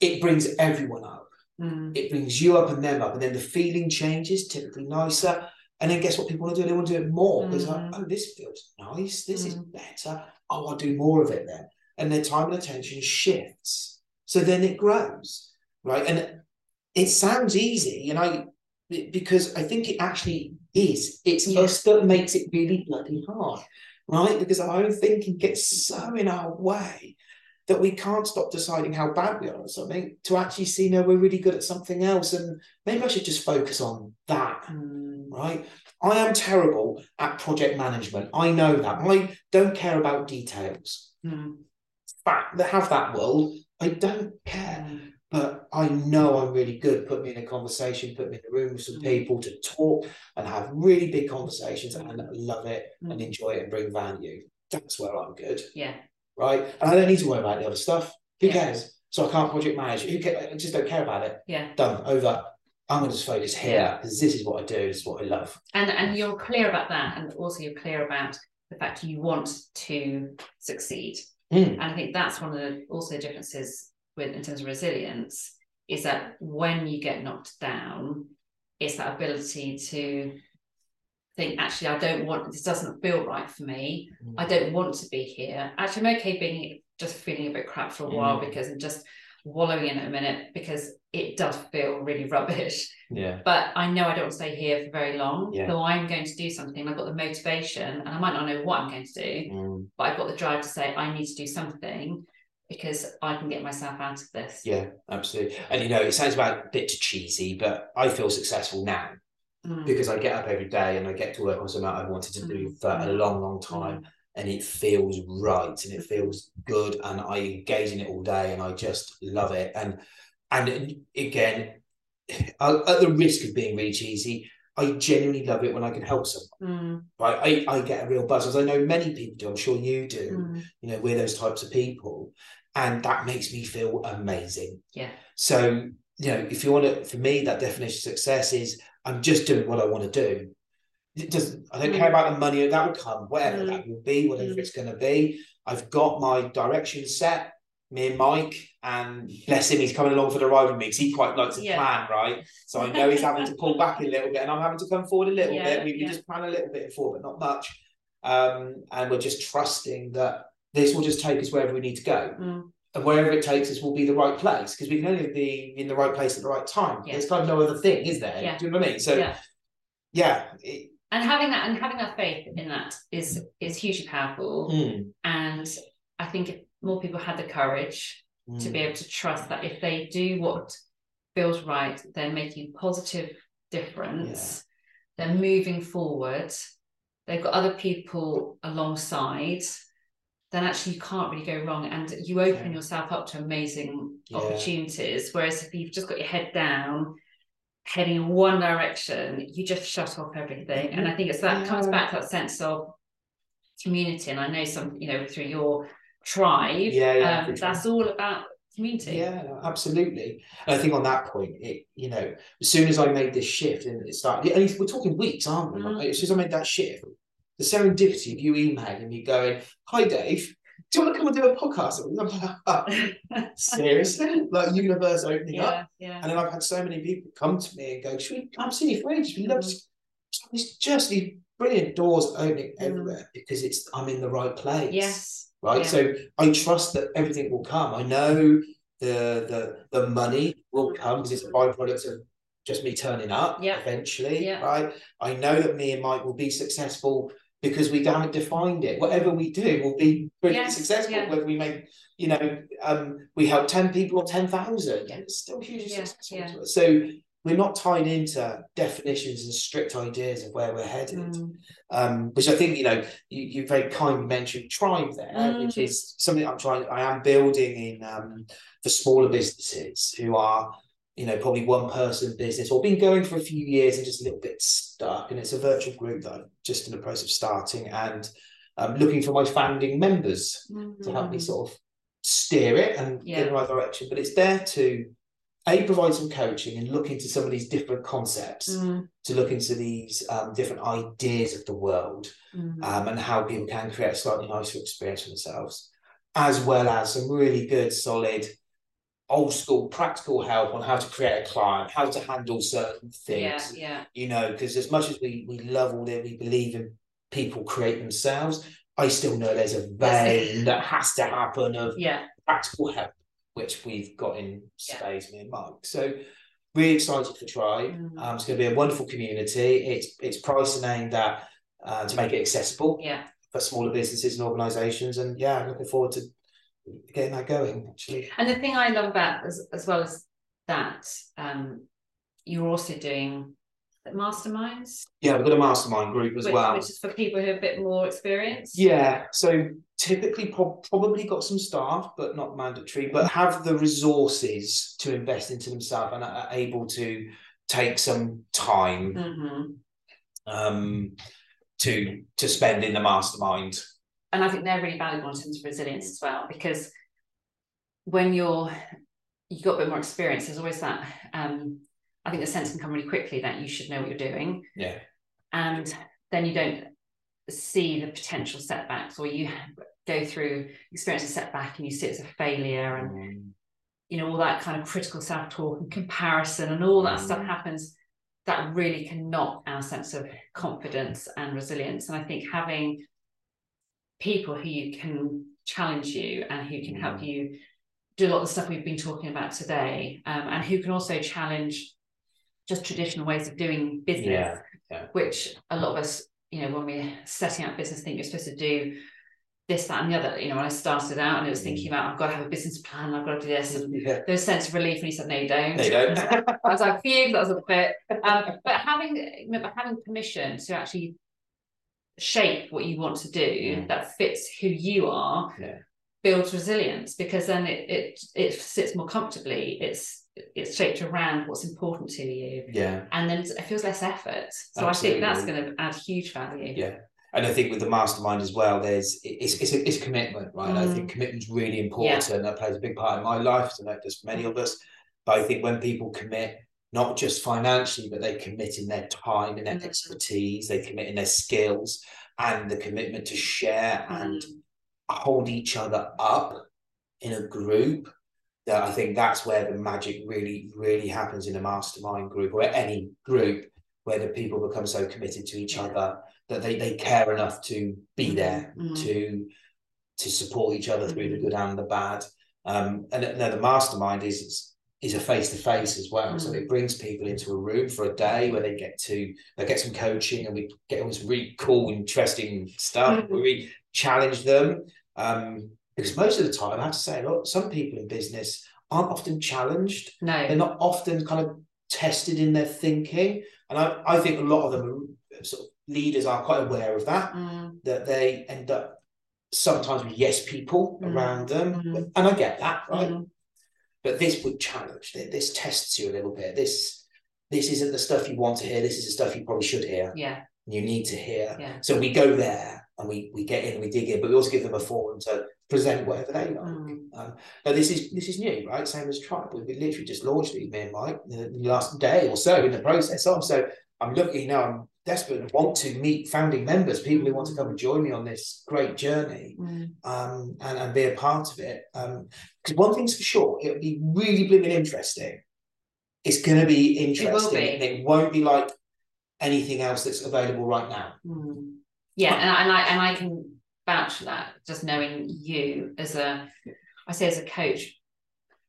it brings everyone up. Mm. It brings you up and them up, and then the feeling changes, typically nicer. And then guess what people want to do? They want to do it more because like, Mm. oh, this feels nice. This is Mm. better. Oh, I'll do more of it then. And their time and attention shifts. So then it grows, right? And it sounds easy, and I because I think it actually is. It's Yeah. us that makes it really bloody hard, right? Because our own thinking gets so in our way that we can't stop deciding how bad we are at something to actually see no we're really good at something else and maybe i should just focus on that Mm. right i am terrible at project management i know that i don't care about details Mm. fact have that world i don't care Mm. But i know i'm really good put me in a conversation put me in a room with some Mm. people to talk and have really big conversations and love it and Mm. enjoy it and bring value that's where i'm good Yeah. right? And I don't need to worry about the other stuff. Who Yeah. cares? So I can't project manage. Who I just don't care about it. Yeah. Done. Over. I'm going to just focus here because this is what I do. This is what I love. And and you're clear about that, and also you're clear about the fact you want to succeed. Mm. And I think that's one of the also differences with in terms of resilience is that when you get knocked down, it's that ability to think, actually, I don't want this doesn't feel right for me. I don't want to be here. Actually, I'm okay being just feeling a bit crap for a while Mm. because I'm just wallowing in it a minute because it does feel really rubbish. Yeah. But I know I don't stay here for very long. Yeah. So I'm going to do something. I've got the motivation and I might not know what I'm going to do, Mm. but I've got the drive to say I need to do something because I can get myself out of this. Yeah, absolutely. And you know, it sounds about a bit too cheesy, but I feel successful now Mm. because I get up every day and I get to work on something I've wanted to do Mm. for a Mm. long, long time. And it feels right and it feels good. And I engage in it all day and I just love it. And and again, at the risk of being really cheesy, I genuinely love it when I can help someone. Mm. Right. I, I get a real buzz, as I know many people do. I'm sure you do. Mm. You know, we're those types of people. And that makes me feel amazing. Yeah. So, you know, if you want to, for me, that definition of success is I'm just doing what I want to do. It doesn't, I don't Mm. care about the money that will come, whatever Mm. that will be, whatever Mm. it's going to be. I've got my direction set, me and Mike, and bless him, he's coming along for the ride with me because he quite likes to Yeah. plan, right? So I know he's having to pull back a little bit and I'm having to come forward a little Yeah, bit. We, we just plan a little bit forward, but not much. Um, and we're just trusting that this will just take us wherever we need to go Mm. and wherever it takes us will be the right place because we can only be in the right place at the right time. Yeah. There's kind of no other thing, is there? Yeah. Do you know what I mean? So yeah, Yeah. it, And having that and having that faith in that is is hugely powerful. mm, And I think more people had the courage to mm, be able to trust that if they do what feels right, they're making positive difference, they're moving forward, they've got other people alongside, then actually you can't really go wrong. And you open Yeah. yourself up to amazing Yeah. opportunities. Whereas if you've just got your head down, heading in one direction, you just shut off everything. And I think it's that comes back to that sense of community. And I know some, you know, through your tribe, Yeah, yeah, um, sure. that's all about community. yeah, no, absolutely. And I think on that point, it you know, as soon as I made this shift and it started, and we're talking weeks, aren't we? Mm. As soon as I made that shift, the serendipity of you emailing me going, "Hi, Dave." Do you want to come and do a podcast? I'm like, Seriously? Like universe opening up. yeah, yeah. And then I've had so many people come to me and go, Should we come see you for ages? We love Mm. to it's just these brilliant doors opening Mm. everywhere because it's I'm in the right place. Yes. Right. yeah. So I trust that everything will come. I know the the the money will come because it's a byproduct of just me turning up Yeah. eventually. Yeah. Right. I know that me and Mike will be successful because we haven't defined it. Whatever we do will be pretty Yes, successful. yeah. Whether we make, you know, um, we help 10 people or 10,000, Yeah. it's still hugely Yeah, successful. yeah. to us. So we're not tied into definitions and strict ideas of where we're headed. Mm. Um, which I think, you know, you, you very kindly mentioned tribe there, Mm. which is something I'm trying, I am building in um, for smaller businesses who are, you know, probably one person business or been going for a few years and just a little bit stuck, and it's a virtual group that I'm just in the process of starting, and I'm looking for my founding members mm-hmm. to help me mm. sort of steer it and yeah. get in the right direction. But it's there to a provide some coaching and look into some of these different concepts mm. to look into these um, different ideas of the world mm. um, and how people can create a slightly nicer experience for themselves as well as some really good solid old school practical help on how to create a client how to handle certain things yeah, yeah. you know because as much as we we love all that we believe in people create themselves i still know there's a vein that has to happen of yeah. practical help which we've got in space, yeah. me and Mike. So really excited for Tribe. Mm. Um, it's going to be a wonderful community. It's it's priced and aimed at uh, to make it accessible yeah. for smaller businesses and organisations. And yeah, looking forward to getting that going actually. And the thing I love about as as well as that, um, you're also doing masterminds? Yeah, we've got a mastermind group as which, well. Which is for people who are a bit more experienced? Yeah. So typically pro- probably got some staff, but not mandatory, but have the resources to invest into themselves and are able to take some time mm-hmm. um, to to spend in the mastermind. And I think they're really valuable in terms of resilience as well, because when you're you've got a bit more experience, there's always that um, I think the sense can come really quickly that you should know what you're doing. Yeah. And then you don't see the potential setbacks or you go through experience a setback and you see it as a failure and mm. you know all that kind of critical self-talk and comparison and all that mm. stuff happens that really can knock our sense of confidence and resilience and i think having people who you can challenge you and who can mm. help you do a lot of the stuff we've been talking about today um, and who can also challenge just traditional ways of doing business, yeah, yeah. which a lot of us, you know, when we're setting up business, think you're supposed to do this, that, and the other. You know, when I started out and I was thinking mm. about, I've got to have a business plan, I've got to do this. And yeah. there was a sense of relief when he said, no, you don't. No, you don't. I was like, phew, that was a bit. Um, but having, know, having permission to actually shape what you want to do mm. that fits who you are yeah. builds resilience because then it, it it sits more comfortably. It's it's shaped around what's important to you. Yeah. And then it feels less effort. So Absolutely. I think that's going to add huge value. Yeah. And I think with the mastermind as well, there's it's it's a, it's a commitment, right? Mm. I think commitment's really important. Yeah. That plays a big part in my life, and that does many of us. But I think when people commit, not just financially, but they commit in their time and their mm. expertise, they commit in their skills and the commitment to share mm. and hold each other up in a group that I think that's where the magic really, really happens in a mastermind group or any group where the people become so committed to each other that they, they care enough to be mm-hmm. there mm-hmm. to to support each other through the mm-hmm. good and the bad. Um, and now the mastermind is is a face to face as well, mm-hmm. so it brings people into a room for a day where they get to they get some coaching and we get all this really cool, interesting stuff. Mm-hmm. We challenge them. Um, because most of the time, I have to say, look, some people in business aren't often challenged. No. They're not often kind of tested in their thinking. And I, I think a lot of them sort of leaders are quite aware of that, mm. that they end up sometimes with yes people mm. around them. Mm. And I get that, right? Mm. But this would challenge, this tests you a little bit. This this isn't the stuff you want to hear. This is the stuff you probably should hear. Yeah. You need to hear. Yeah. So we go there and we we get in and we dig in, but we also give them a forum to present whatever they like. Mm. Um, now this is this is new, right? Same as Tribe. We literally just launched it, me and Mike, the, the last day or so in the process of. So I'm looking, now. I'm desperate and want to meet founding members, people who want to come and join me on this great journey mm. um, and, and be a part of it. Because um, one thing's for sure, it'll be really blooming interesting. It's going to be interesting, it and it won't be like anything else that's available right now. Mm. Yeah, and, and I and I can vouch for that, just knowing you as a, I say as a coach,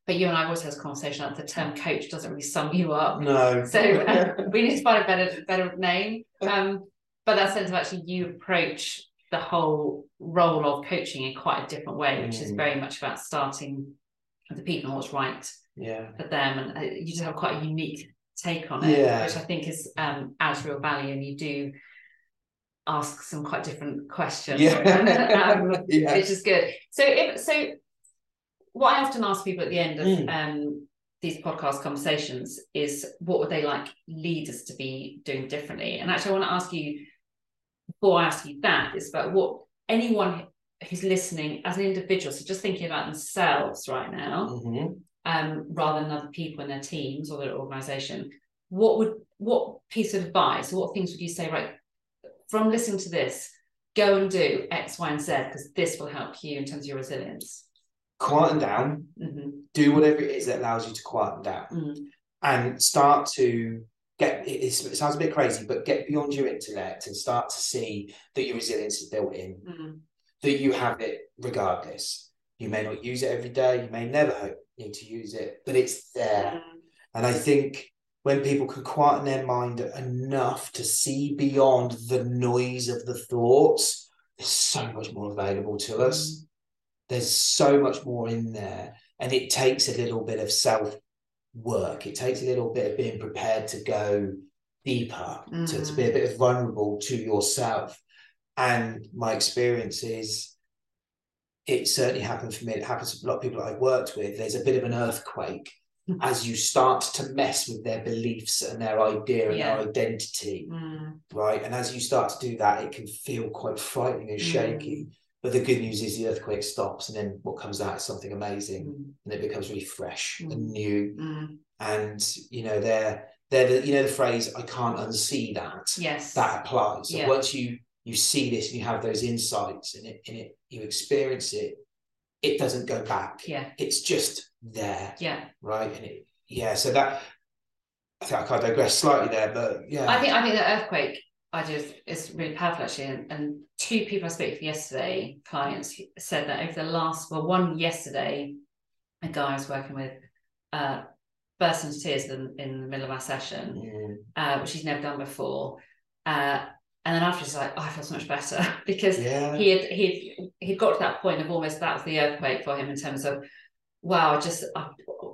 but you and I've always had this conversation that the term coach doesn't really sum you up. No. So uh, we need to find a better better name. Um, but that sense of actually you approach the whole role of coaching in quite a different way, which mm. is very much about starting with the people and what's right yeah. for them. And uh, you just have quite a unique take on it, yeah. which I think is um, adds real value. And you do ask some quite different questions. Yeah. um, yeah. Which is good. So if so what I often ask people at the end of mm. um, these podcast conversations is what would they like leaders to be doing differently? And actually, I want to ask you before I ask you that is about what anyone who's listening as an individual, so just thinking about themselves right now, Mhm. um, rather than other people in their teams or their organization, what would what piece of advice, what things would you say, right, from listening to this, go and do X, Y, and Z because this will help you in terms of your resilience. Quieten down. Mm-hmm. Do whatever it is that allows you to quieten down, Mm. and start to get. It, it sounds a bit crazy, but get beyond your intellect and start to see that your resilience is built in. Mm. That you have it regardless. You may not use it every day. You may never ho- need to use it, but it's there. And I think when people can quieten their mind enough to see beyond the noise of the thoughts, there's so much more available to us. There's so much more in there. And it takes a little bit of self work. It takes a little bit of being prepared to go deeper, to, to Mm. be a bit vulnerable to yourself. And my experience is it certainly happened for me. It happens to a lot of people I've worked with. There's a bit of an earthquake as you start to mess with their beliefs and their idea and Yeah. their identity, Mm. right? And as you start to do that, it can feel quite frightening and Mm. shaky. But the good news is the earthquake stops, and then what comes out is something amazing, Mm. and it becomes really fresh Mm. and new. Mm. And you know, they're they're the you know the phrase "I can't unsee that." Yes. That applies. So Yeah. once you you see this and you have those insights and it and it you experience it, it doesn't go back. Yeah. It's just there Yeah. right? And it, yeah, so that I think I digress slightly there, but yeah, I think I think the earthquake idea is, is really powerful actually. And, and two people I spoke to yesterday, clients said that over the last well, one yesterday, a guy I was working with uh burst into tears in, in the middle of our session, Mm, uh, which he's never done before. Uh, and then after he's like, oh, I feel so much better because yeah, he had he he'd got to that point of almost that was the earthquake for him in terms of wow, just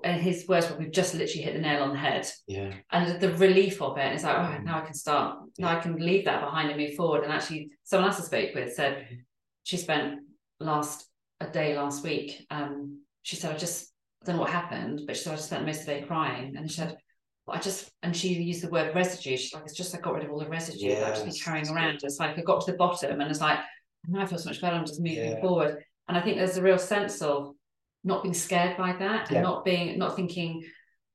and his words were we've just literally hit the nail on the head. Yeah, and the relief of it is like right now I can start now I can leave that behind and move forward. And actually someone else I spoke with said she spent last a day last week um she said I just I don't know what happened but she said I just spent most of the day crying. And she said I just and she used the word residue she's like it's just I got rid of all the residue that I've just been carrying around. It's like I got to the bottom and it's like now I feel so much better I'm just moving Yeah. forward. And I think there's a real sense of not being scared by that Yeah. and not being not thinking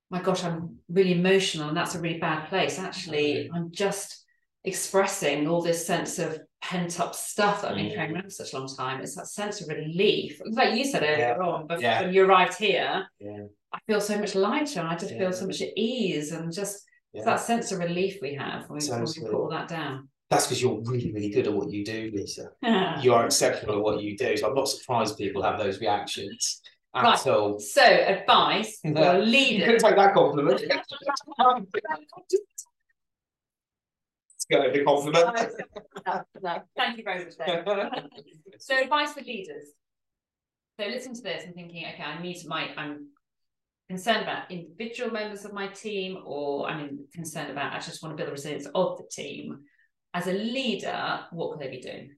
my gosh I'm really emotional and that's a really bad place. Actually mm. I'm just expressing all this sense of pent up stuff that I've been Mm. carrying around for such a long time it's that sense of relief like you said earlier on but Yeah. when you arrived here yeah, I feel so much lighter and I just Yeah. feel so much at ease and just yeah. that sense of relief we have when we, put all that down That's because you're really, really good at what you do, Lisa. You are exceptional at what you do, so I'm not surprised people have those reactions at Right. all. so advice for Yeah. You leaders couldn't take that compliment. Let's go compliment. No, no, thank you very much Dave. So advice for leaders. So listen to this and thinking, okay, I need to my I'm concerned about individual members of my team, or I'm concerned about I just want to build the resilience of the team. As a leader, what could they be doing?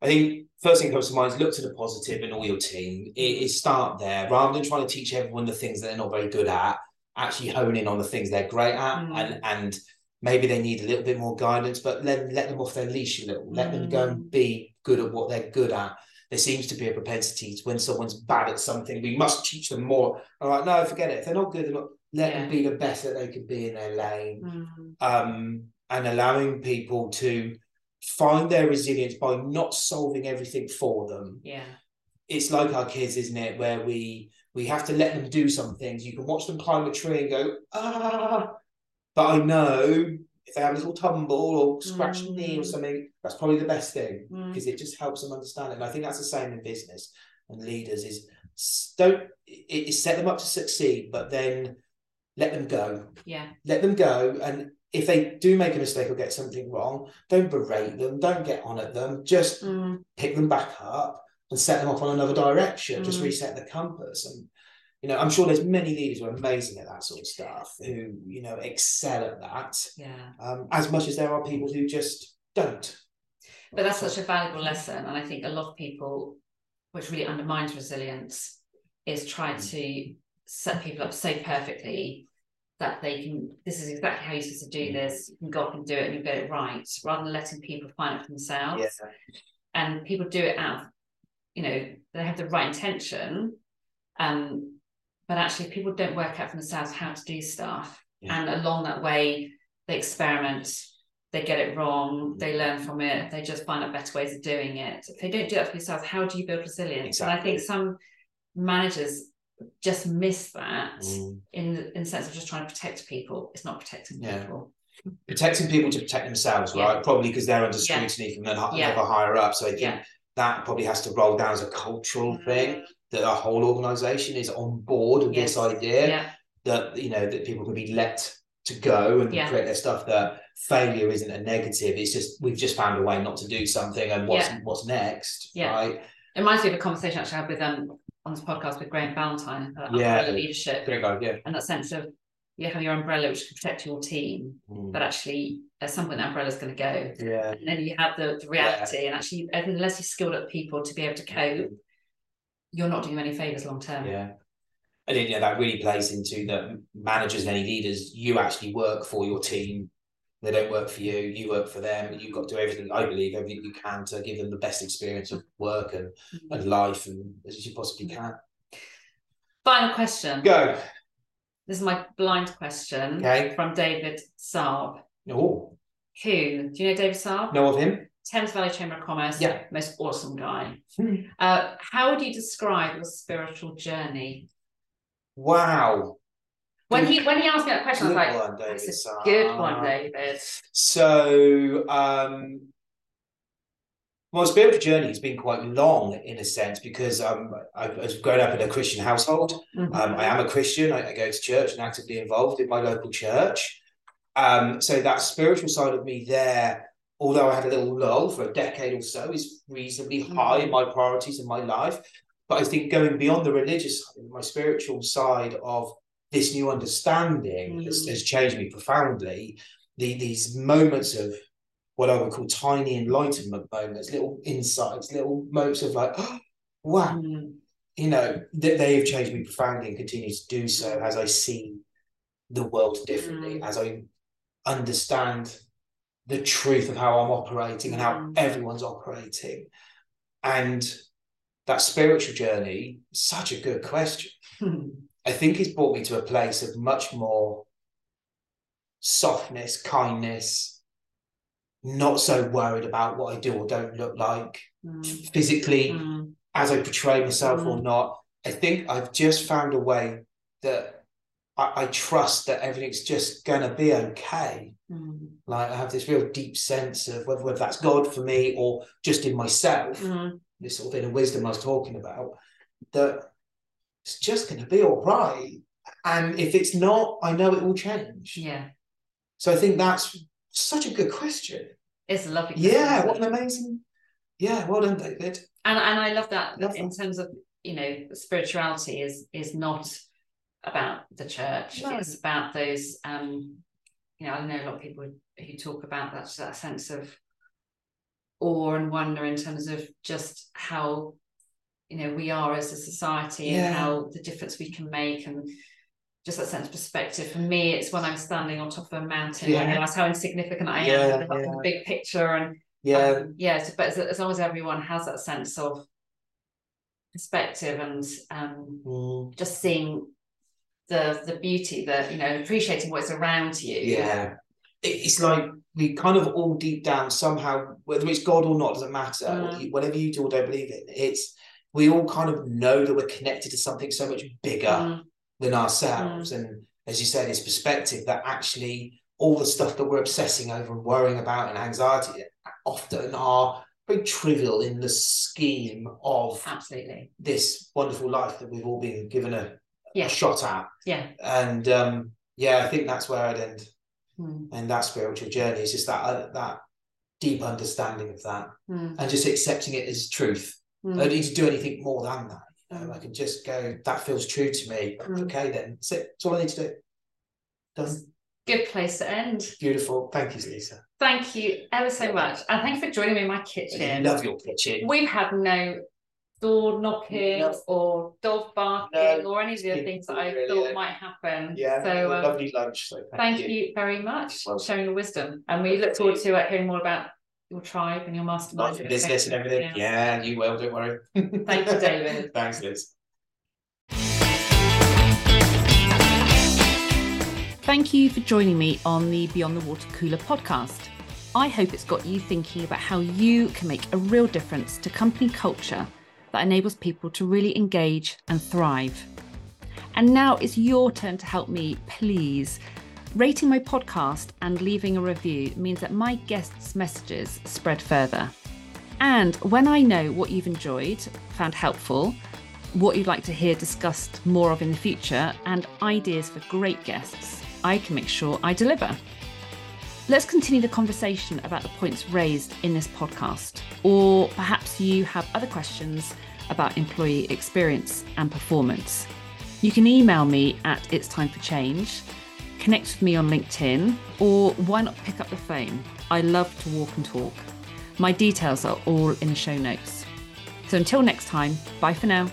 I think first thing comes to mind is look to the positive in all your team. It is start there rather than trying to teach everyone the things that they're not very good at. Actually hone in on the things they're great at, Mm. and and maybe they need a little bit more guidance, but let let them off their leash a little. Let them go Mm. and be good at what they're good at. There seems to be a propensity to when someone's bad at something, we must teach them more. I'm like, no, forget it. If they're not good, they're not, let Yeah. them be the best that they can be in their lane Mm, um, and allowing people to find their resilience by not solving everything for them. yeah, It's like our kids, isn't it? Where we we have to let them do some things. You can watch them climb a tree and go ah, but I know if they have a little tumble or scratch a knee or Mm. something, that's probably the best thing Mm. because it just helps them understand it. And I think that's the same in business and leaders is don't it, it set them up to succeed, but then let them go yeah, let them go and if they do make a mistake or get something wrong don't berate them don't get on at them just Mm, pick them back up and set them off on another direction just Mm. reset the compass and you know i'm sure there's many leaders who are amazing at that sort of stuff who you know excel at that yeah. um, as much as there are people who just don't But that's such a valuable lesson, and I think a lot of people, which really undermines resilience, is trying Mm. to set people up so perfectly that they can this is exactly how you're supposed to do this you can go up and do it and you get it right rather than letting people find it for themselves Yeah. and people do it out you know they have the right intention um but actually people don't work out for themselves how to do stuff Yeah. and along that way they experiment they get it wrong they learn from it they just find out better ways of doing it if they don't do that for themselves how do you build resilience and i think some managers just miss that Mm. in the, in the sense of just trying to protect people it's not protecting Yeah. people protecting people to protect themselves, Yeah. right? Probably because they're under Yeah. scrutiny from another Yeah. higher up. So I think Yeah. that probably has to roll down as a cultural thing that a whole organisation is on board with Yes. this idea yeah that you know that people can be let to go and Yeah. create their stuff. That failure isn't a negative. It's just we've just found a way not to do something, and what's Yeah. what's next, Yeah. right? It reminds me of a conversation I actually I had with um on this podcast with Graham Valentine about Yeah. umbrella leadership Great guy, yeah. and that sense of you have your umbrella which can protect your team, Mm. but actually at some point the umbrella's going to go. Yeah. And then you have the, the reality, and actually unless you're skilled up people to be able to cope, you're not doing any favours long term. Yeah. And then, you know, that really plays into that managers and any leaders, you actually work for your team. They don't work for you, you work for them. You've got to do everything, I believe, everything you can to give them the best experience of work and, Mhm. and life and as you possibly can. Final question. Go. This is my blind question Okay. from David Saab. Oh, Who do you know David Saab? know of him? Thames Valley Chamber of Commerce, Yeah. most awesome guy. Hmm. Uh, how would you describe your spiritual journey? Wow. When he when he asked me that question, I was like, one, David. "That's a good one, David." So, um, my spiritual journey has been quite long in a sense because um, I I was growing up in a Christian household. Mhm. Um, I am a Christian. I, I go to church and actively involved in my local church. Um, so that spiritual side of me there, although I had a little lull for a decade or so, is reasonably high in my priorities in my life. But I think going beyond the religious side, my spiritual side of this new understanding has, Mm. has changed me profoundly. The, these moments of what I would call tiny enlightenment moments, little insights, little moments of like, wow, Mm, you know, that they have changed me profoundly and continue to do so as I see the world differently, Mm. as I understand the truth of how I'm operating and how Mm. everyone's operating. And that spiritual journey, such a good question. I think it's brought me to a place of much more softness, kindness, not so worried about what I do or don't look like mm, physically mm, as I portray myself or Mm. not. I think I've just found a way that I, I trust that everything's just gonna be okay. mm, Like I have this real deep sense of whether, whether that's God for me or just in myself, mm. this sort of inner wisdom I was talking about, that it's just gonna be all right. And if it's not, I know it will change. Yeah, So I think that's such a good question. it's a lovely. question, Yeah, what an amazing. Yeah, well done, David. and and I love that Love in that. terms of you know spirituality is is not about the church. No. It's about those. um You know, I know a lot of people who talk about that that sense of awe and wonder in terms of just how you know we are as a society Yeah. and how the difference we can make and just that sense of perspective for me it's when i'm standing on top of a mountain Yeah. i realize how insignificant i am Yeah, in the- in yeah. the big picture and Yeah, um, yeah so- but as, as long as everyone has that sense of perspective and um Mm, just seeing the the beauty that you know appreciating what's around you yeah. It's like we kind of all deep down somehow, whether it's God or not, doesn't matter. Mm. Whatever you do or don't believe in, it's we all kind of know that we're connected to something so much bigger Mm, than ourselves. And as you said, it's perspective that actually all the stuff that we're obsessing over and worrying about and anxiety often are very trivial in the scheme of absolutely this wonderful life that we've all been given a, Yeah. shot at. yeah And um, yeah, I think that's where I'd end. Mm, And that spiritual journey is just that uh, that deep understanding of that mm, and just accepting it as truth. I mm. don't need to do anything more than that. You know, I can just go, that feels true to me. Mm. Okay, then that's it. That's all I need to do. Done. good place to end Beautiful. Thank you, Lisa. thank you ever so much and thank you for joining me in my kitchen. I kitchen love your kitchen. we've had no door knocking No. or dog barking No, or any of the other things that I really, thought yeah. might happen. Yeah, So um, lovely lunch. So thank you very much Well- for sharing your wisdom. And we look forward to uh, hearing more about your tribe and your mastermind. Life business and everything. Yeah, you will. Don't worry. Thank you, David. Thanks, Liz. Thank you for joining me on the Beyond the Water Cooler podcast. I hope it's got you thinking about how you can make a real difference to company culture that enables people to really engage and thrive. And now it's your turn to help me, please. Rating my podcast and leaving a review means that my guests' messages spread further. And when I know what you've enjoyed, found helpful, what you'd like to hear discussed more of in the future, and ideas for great guests, I can make sure I deliver. Let's continue the conversation about the points raised in this podcast, or perhaps you have other questions about employee experience and performance. You can email me at It's Time for Change, connect with me on LinkedIn, or why not pick up the phone? I love to walk and talk. My details are all in the show notes. So until next time, bye for now.